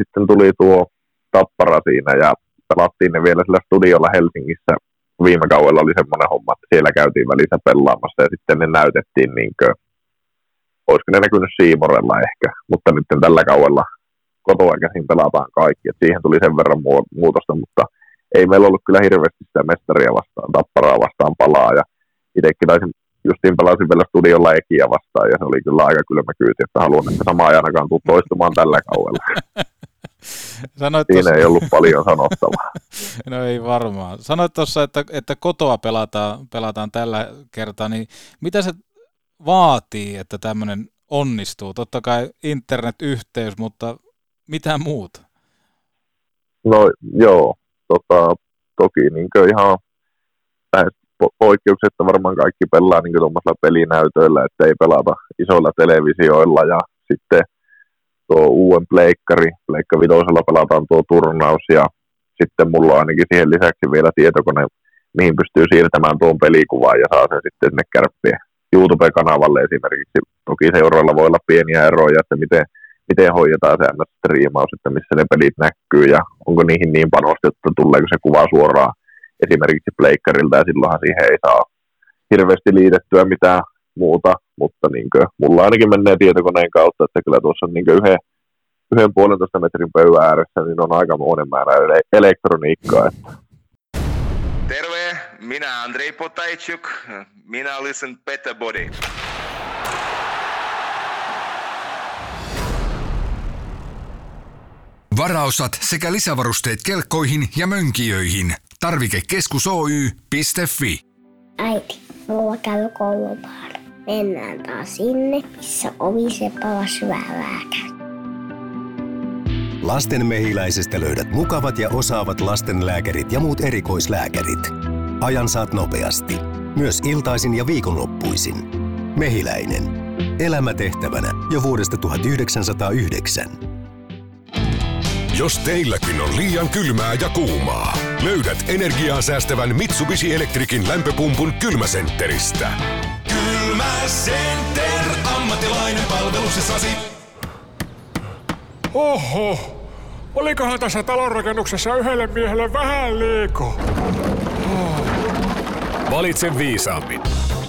S7: sitten tuli tuo tappara siinä ja pelattiin ne vielä sillä studiolla Helsingissä. Viime kaudella oli semmoinen homma, että siellä käytiin välissä pelaamassa ja sitten ne näytettiin niin kuin, olisiko ne näkynyt Siimorella ehkä, mutta nyt tällä kaudella kotoa käsin pelataan kaikki, että siihen tuli sen verran muutosta, mutta ei meillä ollut kyllä hirveästi sitä mestaria vastaan, tapparaa vastaan palaa ja itsekin taisin justiin pelasin vielä studiolla Ekiä vastaan ja se oli kyllä aika kylmä kyyti, että haluan, että sama ei ainakaan tule toistumaan tällä kaudella.
S1: Sanoit
S7: Siinä
S1: tossa...
S7: ei ollut paljon sanottavaa.
S1: no ei varmaan. Sanoit tuossa, että, että kotoa pelataan, pelataan tällä kertaa, niin mitä se vaatii, että tämmöinen onnistuu? Totta kai internetyhteys, mutta mitä muuta?
S7: No joo, tota, toki niin ihan lähes poikkeuksetta varmaan kaikki pelaa niin tuommoisella pelinäytöillä, että ei pelata isoilla televisioilla ja sitten tuo uuden pleikkari, pleikka vitosella pelataan tuo turnaus ja sitten mulla on ainakin siihen lisäksi vielä tietokone, mihin pystyy siirtämään tuon pelikuvan ja saa sen sitten sinne kärppien YouTube-kanavalle esimerkiksi. Toki seurailla voi olla pieniä eroja, että miten, miten hoidetaan se striimaus, että missä ne pelit näkyy ja onko niihin niin panostettu, että tuleeko se kuva suoraan esimerkiksi pleikkarilta ja silloinhan siihen ei saa hirveästi liitettyä mitään muuta, mutta niin kuin, mulla ainakin menee tietokoneen kautta, että kyllä tuossa on niin yhden, yhden puolentoista metrin pöydän ääressä, niin on aika monen määrä elektroniikkaa. Että.
S12: Minä Andrei Potajczuk, minä listen Better Body.
S2: Varaosat sekä lisävarusteet kelkkoihin ja mönkijöihin. Tarvikekeskus Oy.fi.
S13: Äiti, mulla käy koulupaari. Mennään taas sinne, missä ovisepa on syvää
S6: Lasten mehiläisestä löydät mukavat ja osaavat lastenlääkärit ja muut erikoislääkärit. Ajan saat nopeasti. Myös iltaisin ja viikonloppuisin. Mehiläinen. Elämä tehtävänä jo vuodesta 1909.
S14: Jos teilläkin on liian kylmää ja kuumaa, löydät energiaa säästävän Mitsubishi Electricin lämpöpumpun kylmäsentteristä.
S15: Kylmäcenter, ammattilainen palveluksessasi.
S16: Oho, olikohan tässä talonrakennuksessa yhdelle miehelle vähän liiko?
S14: Valitse viisaammin.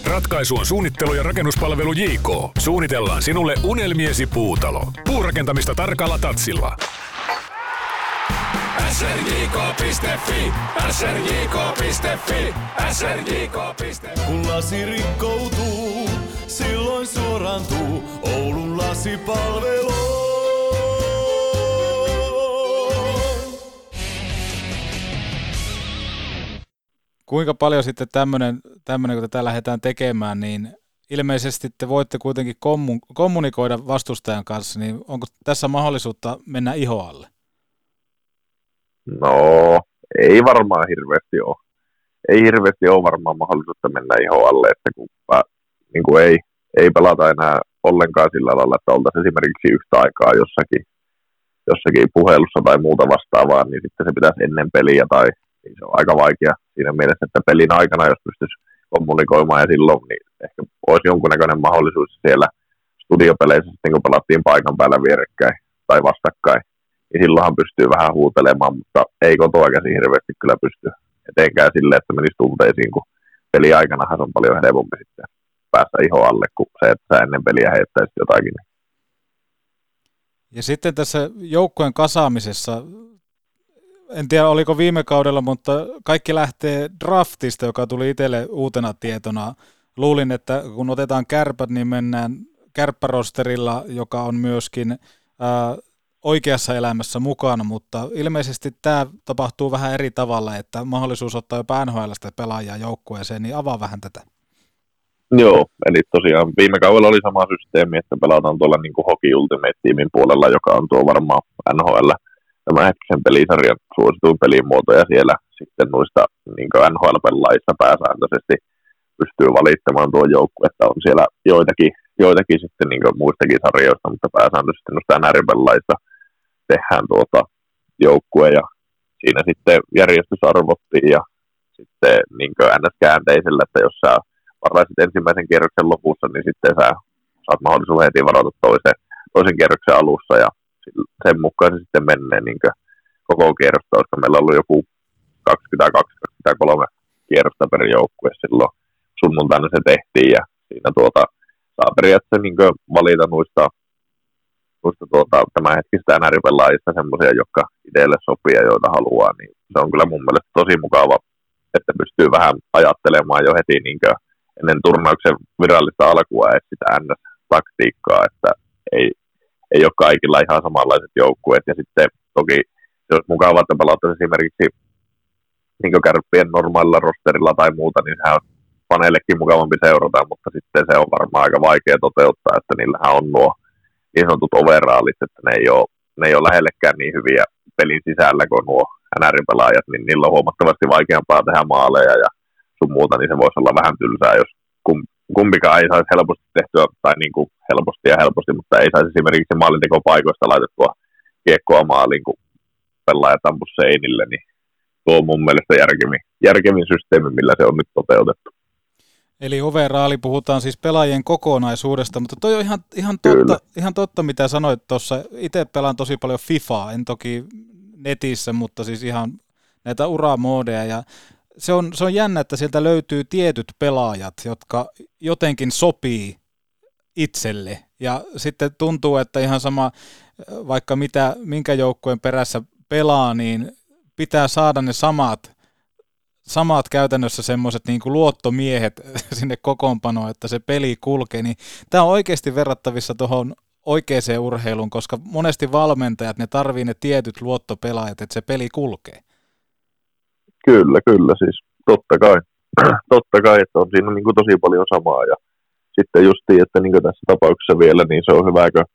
S14: Ratkaisu on suunnittelu- ja rakennuspalvelu JK. Suunnitellaan sinulle unelmiesi puutalo. Puurakentamista tarkalla tatsilla
S15: srjk.fi, srjk.fi, srjk.fi.
S17: Kun lasi rikkoutuu, silloin suorantuu Oulun lasipalvelu.
S1: Kuinka paljon sitten tämmöinen, tämmöinen kun tätä lähdetään tekemään, niin ilmeisesti te voitte kuitenkin kommunikoida vastustajan kanssa, niin onko tässä mahdollisuutta mennä ihoalle?
S7: No, ei varmaan hirveästi ole. Ei hirveästi ole varmaan mahdollisuutta mennä ihan alle, että kun, niin kuin ei, ei pelata enää ollenkaan sillä lailla, että oltaisiin esimerkiksi yhtä aikaa jossakin, jossakin puhelussa tai muuta vastaavaa, niin sitten se pitäisi ennen peliä tai niin se on aika vaikea siinä mielessä, että pelin aikana, jos pystyisi kommunikoimaan ja silloin, niin ehkä olisi jonkunnäköinen mahdollisuus siellä studiopeleissä sitten, kun pelattiin paikan päällä vierekkäin tai vastakkain, niin silloinhan pystyy vähän huutelemaan, mutta ei kotoa käsin hirveästi kyllä pysty etenkään silleen, että menisi tunteisiin, kun peli aikana on paljon helpompi sitten päästä iho alle, kuin se, että sä ennen peliä heittäisit jotakin.
S1: Ja sitten tässä joukkueen kasaamisessa, en tiedä oliko viime kaudella, mutta kaikki lähtee draftista, joka tuli itselle uutena tietona. Luulin, että kun otetaan kärpät, niin mennään kärppärosterilla, joka on myöskin äh, oikeassa elämässä mukana, mutta ilmeisesti tämä tapahtuu vähän eri tavalla, että mahdollisuus ottaa jopa NHLstä pelaajaa joukkueeseen, niin avaa vähän tätä.
S7: Joo, eli tosiaan viime kaudella oli sama systeemi, että pelataan tuolla niin Hockey Ultimate-tiimin puolella, joka on tuo varmaan NHL tämän hetkisen pelisarjan suosituin pelimuoto, ja siellä sitten noista niin NHL-pelaajista pääsääntöisesti pystyy valittamaan tuo joukkue, että on siellä joitakin, joitakin sitten niin muistakin sarjoista, mutta pääsääntöisesti noista NR-pelaajista tehdään tuota joukkue ja siinä sitten järjestys arvottiin ja sitten niin ns. käänteisellä, että jos sä varaisit ensimmäisen kierroksen lopussa, niin sitten sä saat mahdollisuuden heti varata toisen, toisen kierroksen alussa ja sen mukaan se sitten menee niin koko kierrosta, koska meillä on ollut joku 22-23 kierrosta per joukkue silloin sunnuntaina se tehtiin ja siinä tuota, saa periaatteessa niin valita noista, noista tuota, tämänhetkistä NR-pelaajista semmoisia, jotka itselle sopii ja joita haluaa, niin se on kyllä mun mielestä tosi mukava, että pystyy vähän ajattelemaan jo heti niin ennen turnauksen virallista alkua että sitä NS-taktiikkaa, että ei, ei ole kaikilla ihan samanlaiset joukkueet. Ja sitten toki se olisi mukavaa, että pelattaisiin esimerkiksi niin kärppien normaalilla rosterilla tai muuta, niin sehän on paneellekin mukavampi seurata, mutta sitten se on varmaan aika vaikea toteuttaa, että niillähän on nuo niin sanotut overallit, että ne ei ole, ne ei ole lähellekään niin hyviä pelin sisällä kuin nuo NR-pelaajat, niin niillä on huomattavasti vaikeampaa tehdä maaleja ja sun muuta, niin se voisi olla vähän tylsää, jos kumpikaan ei saisi helposti tehtyä, tai niin kuin helposti ja helposti, mutta ei saisi esimerkiksi maalintekopaikoista laitettua kiekkoa maaliin, kun pelaajat ampu seinille, niin tuo on mun mielestä järkevin, järkevin systeemi, millä se on nyt toteutettu.
S1: Eli overaali puhutaan siis pelaajien kokonaisuudesta, mutta toi on ihan, ihan, totta, ihan totta, mitä sanoit tuossa. Itse pelaan tosi paljon FIFAa, en toki netissä, mutta siis ihan näitä uramoodeja ja se on, se on jännä, että sieltä löytyy tietyt pelaajat, jotka jotenkin sopii itselle. Ja sitten tuntuu, että ihan sama, vaikka mitä, minkä joukkueen perässä pelaa, niin pitää saada ne samat samat käytännössä semmoiset niin luottomiehet sinne kokoonpanoon, että se peli kulkee, niin tämä on oikeasti verrattavissa tuohon oikeaan urheiluun, koska monesti valmentajat, ne tarvii ne tietyt luottopelaajat, että se peli kulkee.
S7: Kyllä, kyllä, siis totta kai. totta kai, että on siinä niin kuin tosi paljon samaa ja sitten justiin, että niin tässä tapauksessa vielä, niin se on hyvä, kun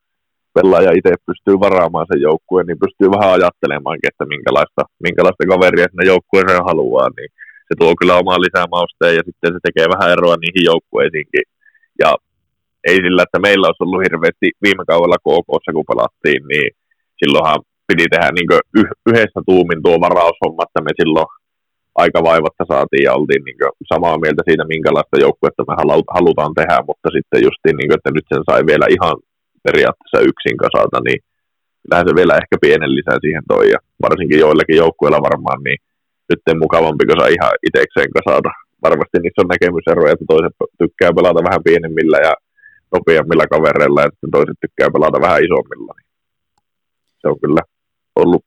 S7: pelaaja itse pystyy varaamaan sen joukkueen, niin pystyy vähän ajattelemaankin, että minkälaista, minkälaista kaveria sinne joukkueeseen haluaa, niin se tuo kyllä omaa lisämausteen ja sitten se tekee vähän eroa niihin joukkueisiinkin. Ja ei sillä, että meillä olisi ollut hirveästi viime kaudella KKssa, kun pelattiin, niin silloinhan piti tehdä niin yhdessä tuumin tuo varaushomma, että me silloin aika vaivatta saatiin ja oltiin niin samaa mieltä siitä, minkälaista joukkuetta me halutaan tehdä, mutta sitten justiin, niin kuin, että nyt sen sai vielä ihan periaatteessa yksin kasata, niin kyllähän se vielä ehkä pienen lisää siihen toi, ja varsinkin joillakin joukkueilla varmaan, niin nyt mukavampi, kun saa ihan itsekseen kasata. Varmasti niissä on näkemyseroja, että toiset tykkää pelata vähän pienemmillä ja nopeammilla kavereilla, ja sitten toiset tykkää pelata vähän isommilla. Niin se on kyllä ollut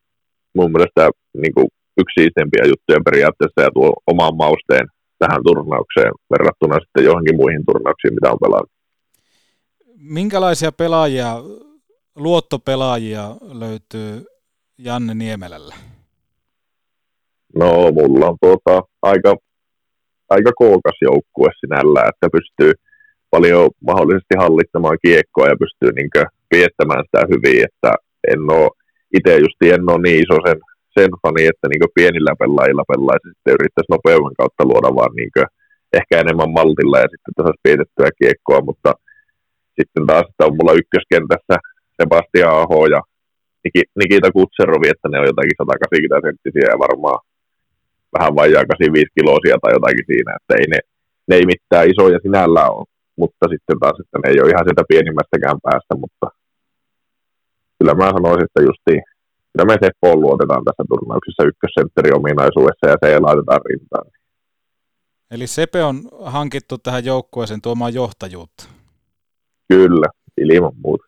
S7: mun mielestä niin kuin yksi siisteimpiä juttuja periaatteessa ja tuo oman mausteen tähän turnaukseen verrattuna sitten johonkin muihin turnauksiin, mitä on pelannut.
S1: Minkälaisia pelaajia, luottopelaajia löytyy Janne Niemelällä?
S7: No, mulla on tuota, aika, aika kookas joukkue sinällä, että pystyy paljon mahdollisesti hallittamaan kiekkoa ja pystyy niin viettämään sitä hyvin, että en ole itse just en ole niin iso sen, sen fani, että niin pienillä pelaajilla pelaisi sitten yrittäisi nopeuden kautta luoda vaan niin ehkä enemmän maltilla ja sitten tässä vietettyä kiekkoa, mutta sitten taas, että on mulla ykköskentässä Sebastian Aho ja Nikita Kutserovi, että ne on jotakin 180 senttisiä ja varmaan vähän vajaa 85 kilosia tai jotakin siinä, että ei ne, ne ei mitään isoja sinällään ole, mutta sitten taas, että ne ei ole ihan sieltä pienimmästäkään päästä, mutta kyllä mä sanoisin, että justiin, kyllä me Seppoon luotetaan tässä turnauksessa ykkössentteri ominaisuudessa ja se ei laitetaan rintaan.
S1: Eli Sepe on hankittu tähän joukkueeseen tuomaan johtajuutta.
S7: Kyllä, ilman muuta.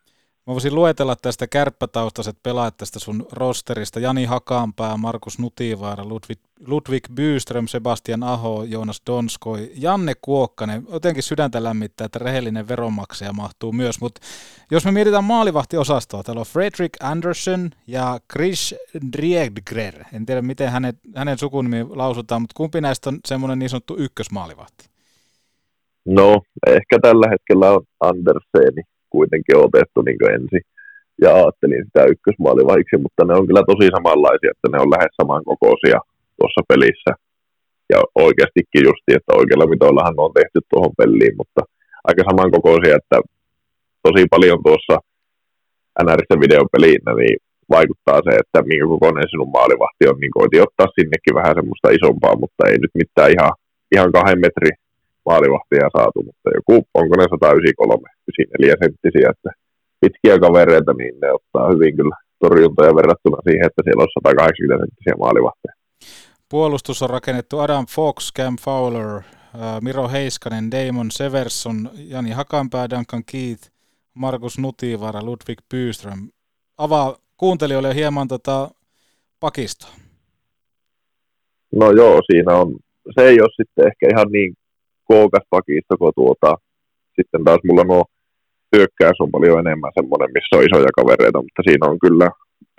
S1: Mä voisin luetella tästä kärppätaustaiset pelaajat tästä sun rosterista. Jani Hakaanpää, Markus Nutivaara, Ludwig, Ludwig Byström, Sebastian Aho, Joonas Donskoi, Janne Kuokkanen. Jotenkin sydäntä lämmittää, että rehellinen veronmaksaja mahtuu myös. Mutta jos me mietitään maalivahtiosastoa, täällä on Fredrik Anderson ja Chris Driegger. En tiedä, miten hänen, hänen sukunimi lausutaan, mutta kumpi näistä on semmoinen niin sanottu ykkösmaalivahti?
S7: No, ehkä tällä hetkellä on Anderseni kuitenkin otettu niin ensin. Ja ajattelin sitä ykkösmaalivahiksi, mutta ne on kyllä tosi samanlaisia, että ne on lähes samankokoisia tuossa pelissä. Ja oikeastikin justi, että oikealla mitoillahan on tehty tuohon peliin, mutta aika samankokoisia, että tosi paljon tuossa NRissä videopeliin, niin vaikuttaa se, että minkä kokoinen sinun maalivahti on, niin koitin ottaa sinnekin vähän semmoista isompaa, mutta ei nyt mitään ihan, ihan kahden metrin maalivahtia saatu, mutta joku, onko ne 193, 94 senttisiä, että pitkiä kavereita, niin ne ottaa hyvin kyllä torjuntoja verrattuna siihen, että siellä on 180 senttisiä maalivahteja.
S1: Puolustus on rakennettu Adam Fox, Cam Fowler, äh, Miro Heiskanen, Damon Severson, Jani Hakanpää, Duncan Keith, Markus Nutivaara, Ludwig Byström. Avaa kuuntelijoille hieman tota pakistoa.
S7: No joo, siinä on, se ei ole sitten ehkä ihan niin kookas pakisto kuin tuota, sitten taas mulla nuo hyökkäys on paljon enemmän semmoinen, missä on isoja kavereita, mutta siinä on kyllä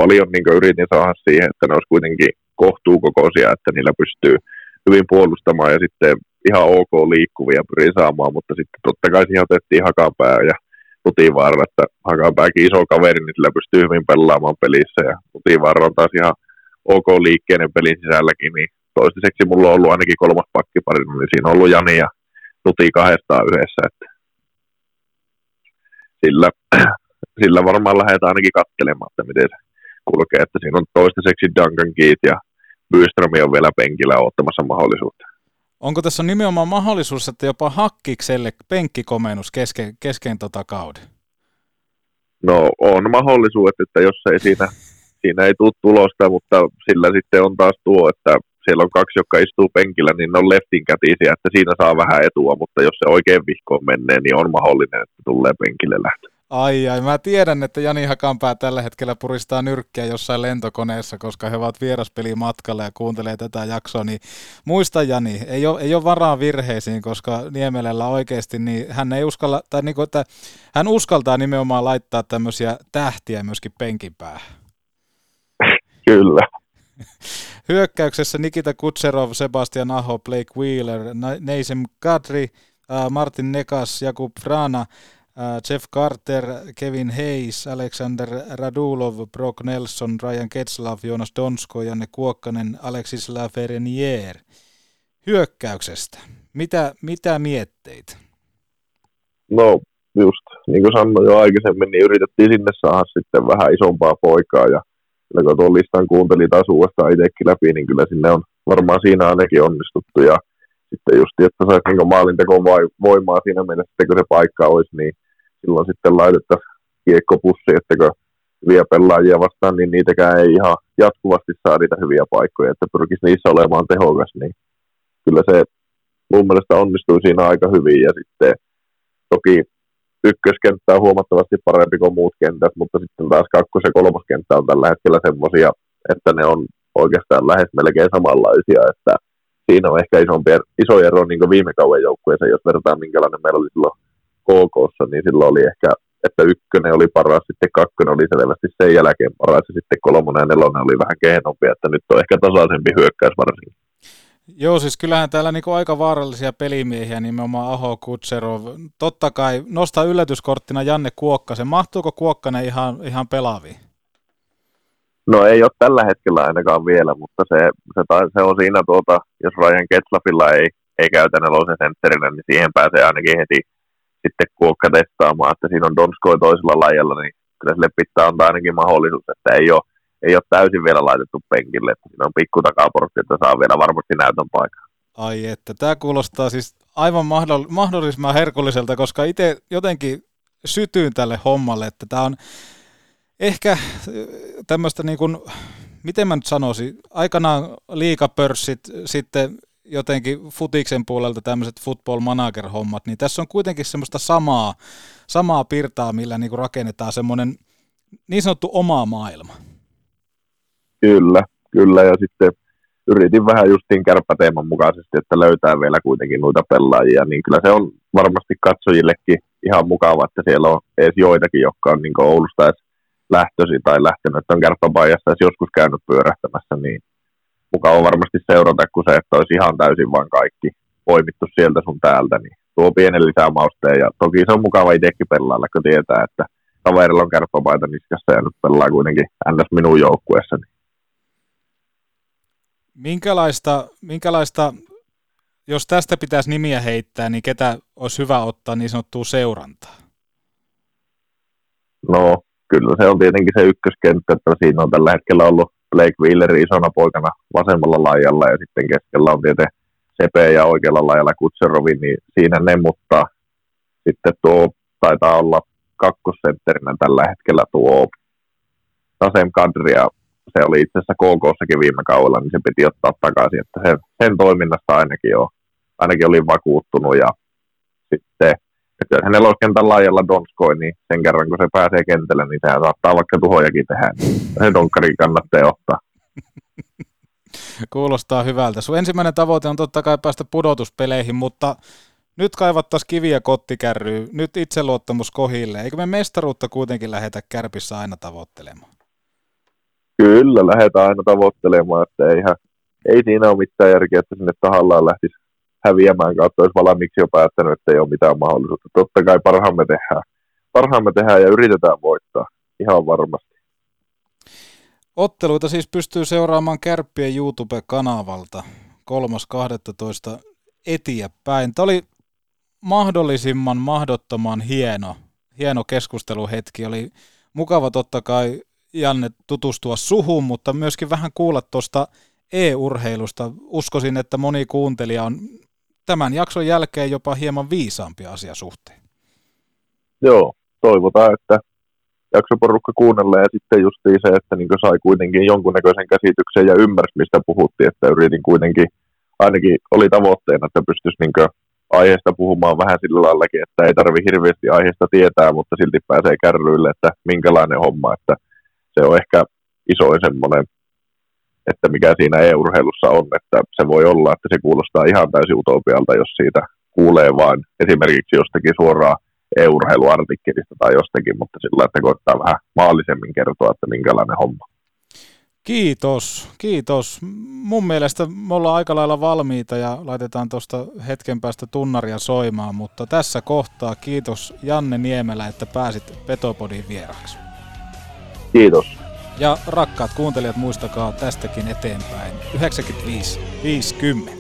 S7: paljon niin yritin saada siihen, että ne olisi kuitenkin kohtuukokoisia, että niillä pystyy hyvin puolustamaan ja sitten ihan ok liikkuvia pyrin saamaan, mutta sitten totta kai siihen otettiin Hakapää ja Nutivaara, että Hakapääkin iso kaveri, niin sillä pystyy hyvin pelaamaan pelissä ja Nutivaara on taas ihan ok liikkeinen pelin sisälläkin, niin toistaiseksi mulla on ollut ainakin kolmas pakkipari, niin siinä on ollut Jani ja Nuti kahdestaan yhdessä, että sillä, sillä varmaan lähdetään ainakin katselemaan, että miten se kulkee, että siinä on toistaiseksi Duncan Keith ja Byström on vielä penkillä ottamassa mahdollisuutta.
S1: Onko tässä nimenomaan mahdollisuus, että jopa Hakkikselle penkkikomennus kesken, kesken tota kauden?
S7: No on mahdollisuus, että jos ei siinä, siinä ei tule tulosta, mutta sillä sitten on taas tuo, että siellä on kaksi, jotka istuu penkillä, niin ne on leftin kätisiä, että siinä saa vähän etua, mutta jos se oikein vihkoon menee, niin on mahdollinen, että tulee penkille lähtö.
S1: Ai ai, mä tiedän, että Jani Hakanpää tällä hetkellä puristaa nyrkkiä jossain lentokoneessa, koska he ovat vieraspelimatkalla ja kuuntelee tätä jaksoa, niin muista Jani, ei ole, ei ole varaa virheisiin, koska Niemelällä oikeasti, niin hän ei uskalla, tai niin kuin, että hän uskaltaa nimenomaan laittaa tämmöisiä tähtiä myöskin penkin päähän.
S7: Kyllä.
S1: Hyökkäyksessä Nikita Kutserov, Sebastian Aho, Blake Wheeler, Neisem Kadri, Martin Nekas, Jakub Frana, Jeff Carter, Kevin Hayes, Alexander Radulov, Brock Nelson, Ryan Ketslav, Jonas Donsko, Janne Kuokkanen, Alexis Laferenier. Hyökkäyksestä. Mitä, mitä mietteitä?
S7: No just, niin kuin sanoin jo aikaisemmin, niin yritettiin sinne saada sitten vähän isompaa poikaa ja kyllä kun tuon listan kuuntelin taas uudestaan itsekin läpi, niin kyllä sinne on varmaan siinä ainakin onnistuttu. Ja sitten just, että saisi niin maalintekoon voimaa siinä mielessä, että kun se paikka olisi, niin silloin sitten laitettaisiin kiekkopussi, että kun hyviä pelaajia vastaan, niin niitäkään ei ihan jatkuvasti saa niitä hyviä paikkoja, että pyrkisi niissä olemaan tehokas, niin kyllä se mun mielestä onnistui siinä aika hyvin. Ja sitten toki ykköskenttä on huomattavasti parempi kuin muut kentät, mutta sitten taas kakkos- ja kolmoskenttä on tällä hetkellä semmoisia, että ne on oikeastaan lähes melkein samanlaisia, että siinä on ehkä isompi, iso ero niin viime kauden joukkueeseen, jos verrataan minkälainen meillä oli silloin KK, niin silloin oli ehkä, että ykkönen oli paras, sitten kakkonen oli selvästi sen jälkeen paras, ja sitten kolmonen ja nelonen oli vähän kehnompi, että nyt on ehkä tasaisempi hyökkäys varsinkin.
S1: Joo, siis kyllähän täällä niinku aika vaarallisia pelimiehiä, nimenomaan Aho Kutserov. Totta kai nostaa yllätyskorttina Janne Kuokkasen. Mahtuuko Kuokkanen ihan, ihan pelaaviin?
S7: No ei ole tällä hetkellä ainakaan vielä, mutta se, se, se on siinä, tuota, jos Ryan Ketslafilla ei, ei käytä nelosen sentterinä, niin siihen pääsee ainakin heti sitten kuokka testaamaan, että siinä on Donskoi toisella lajalla, niin kyllä sille pitää antaa ainakin mahdollisuus, että ei ole, ei ole täysin vielä laitettu penkille, siinä on pikku takaportti, että saa vielä varmasti näytön paikan.
S1: Ai että, tämä kuulostaa siis aivan mahdollisimman herkulliselta, koska itse jotenkin sytyyn tälle hommalle, että tämä on ehkä tämmöistä niin kuin, miten mä nyt sanoisin, aikanaan liikapörssit, sitten jotenkin futiksen puolelta tämmöiset football manager hommat, niin tässä on kuitenkin semmoista samaa, samaa pirtaa, millä niin kuin rakennetaan semmoinen niin sanottu oma maailma.
S7: Kyllä, kyllä ja sitten yritin vähän justiin kärppäteeman mukaisesti, että löytää vielä kuitenkin noita pelaajia, niin kyllä se on varmasti katsojillekin ihan mukava, että siellä on edes joitakin, jotka on niin Oulusta edes lähtösi tai lähtenyt, että on kärppäpaijassa joskus käynyt pyörähtämässä, niin mukava varmasti seurata, kun se, että olisi ihan täysin vain kaikki poimittu sieltä sun täältä, niin tuo pienen lisämausteen. Ja toki se on mukava itsekin pelailla, kun tietää, että kaverilla on kärppäpaita niskassa ja nyt pelaa kuitenkin ns. minun joukkueessani.
S1: Minkälaista, minkälaista, jos tästä pitäisi nimiä heittää, niin ketä olisi hyvä ottaa niin sanottua seurantaa?
S7: No, kyllä se on tietenkin se ykköskenttä, että siinä on tällä hetkellä ollut Blake Wheeler isona poikana vasemmalla laajalla ja sitten keskellä on tietenkin Sepe ja oikealla laajalla Kutserovi, niin siinä ne, mutta sitten tuo taitaa olla kakkosentterinä tällä hetkellä tuo Tasem Kadri ja se oli itse asiassa KKssakin viime kaudella, niin se piti ottaa takaisin, että sen, sen toiminnasta ainakin, jo, ainakin olin vakuuttunut ja sitten että jos hänellä olisi kentän laajalla Donskoi, niin sen kerran kun se pääsee kentälle, niin sehän saattaa vaikka tuhojakin tehdä. Se Donkkari kannattaa ottaa.
S1: Kuulostaa hyvältä. Sun ensimmäinen tavoite on totta kai päästä pudotuspeleihin, mutta nyt kaivattaisiin kiviä kottikärryyn, nyt itseluottamus kohille. Eikö me mestaruutta kuitenkin lähetä kärpissä aina tavoittelemaan?
S7: Kyllä, lähdetään aina tavoittelemaan, että eihän, ei siinä ole mitään järkeä, että sinne tahallaan lähtisi häviämään kautta, olisi valmiiksi jo päättänyt, että ei ole mitään mahdollisuutta. Totta kai parhaamme tehdään, parhaamme tehdään ja yritetään voittaa, ihan varmasti.
S1: Otteluita siis pystyy seuraamaan Kärppien YouTube-kanavalta 3.12. eteenpäin. Tämä oli mahdollisimman mahdottoman hieno, hieno keskusteluhetki. Oli mukava totta kai Janne tutustua suhun, mutta myöskin vähän kuulla tuosta e-urheilusta. Uskoisin, että moni kuuntelija on tämän jakson jälkeen jopa hieman viisaampi asia suhteen.
S7: Joo, toivotaan, että jaksoporukka kuunnella ja sitten justiin se, että niin sai kuitenkin jonkunnäköisen käsityksen ja ymmärsi, mistä puhuttiin, että yritin kuitenkin, ainakin oli tavoitteena, että pystyisi niin aiheesta puhumaan vähän sillä laillakin, että ei tarvi hirveästi aiheesta tietää, mutta silti pääsee kärryille, että minkälainen homma, että se on ehkä isoin semmoinen, että mikä siinä e-urheilussa on, että se voi olla, että se kuulostaa ihan täysin utopialta, jos siitä kuulee vain esimerkiksi jostakin suoraan e-urheiluartikkelista tai jostakin, mutta sillä että koittaa vähän maallisemmin kertoa, että minkälainen homma.
S1: Kiitos, kiitos. Mun mielestä me ollaan aika lailla valmiita ja laitetaan tuosta hetken päästä tunnaria soimaan, mutta tässä kohtaa kiitos Janne Niemelä, että pääsit Petopodin vieraksi.
S7: Kiitos.
S1: Ja rakkaat kuuntelijat, muistakaa tästäkin eteenpäin 95 50.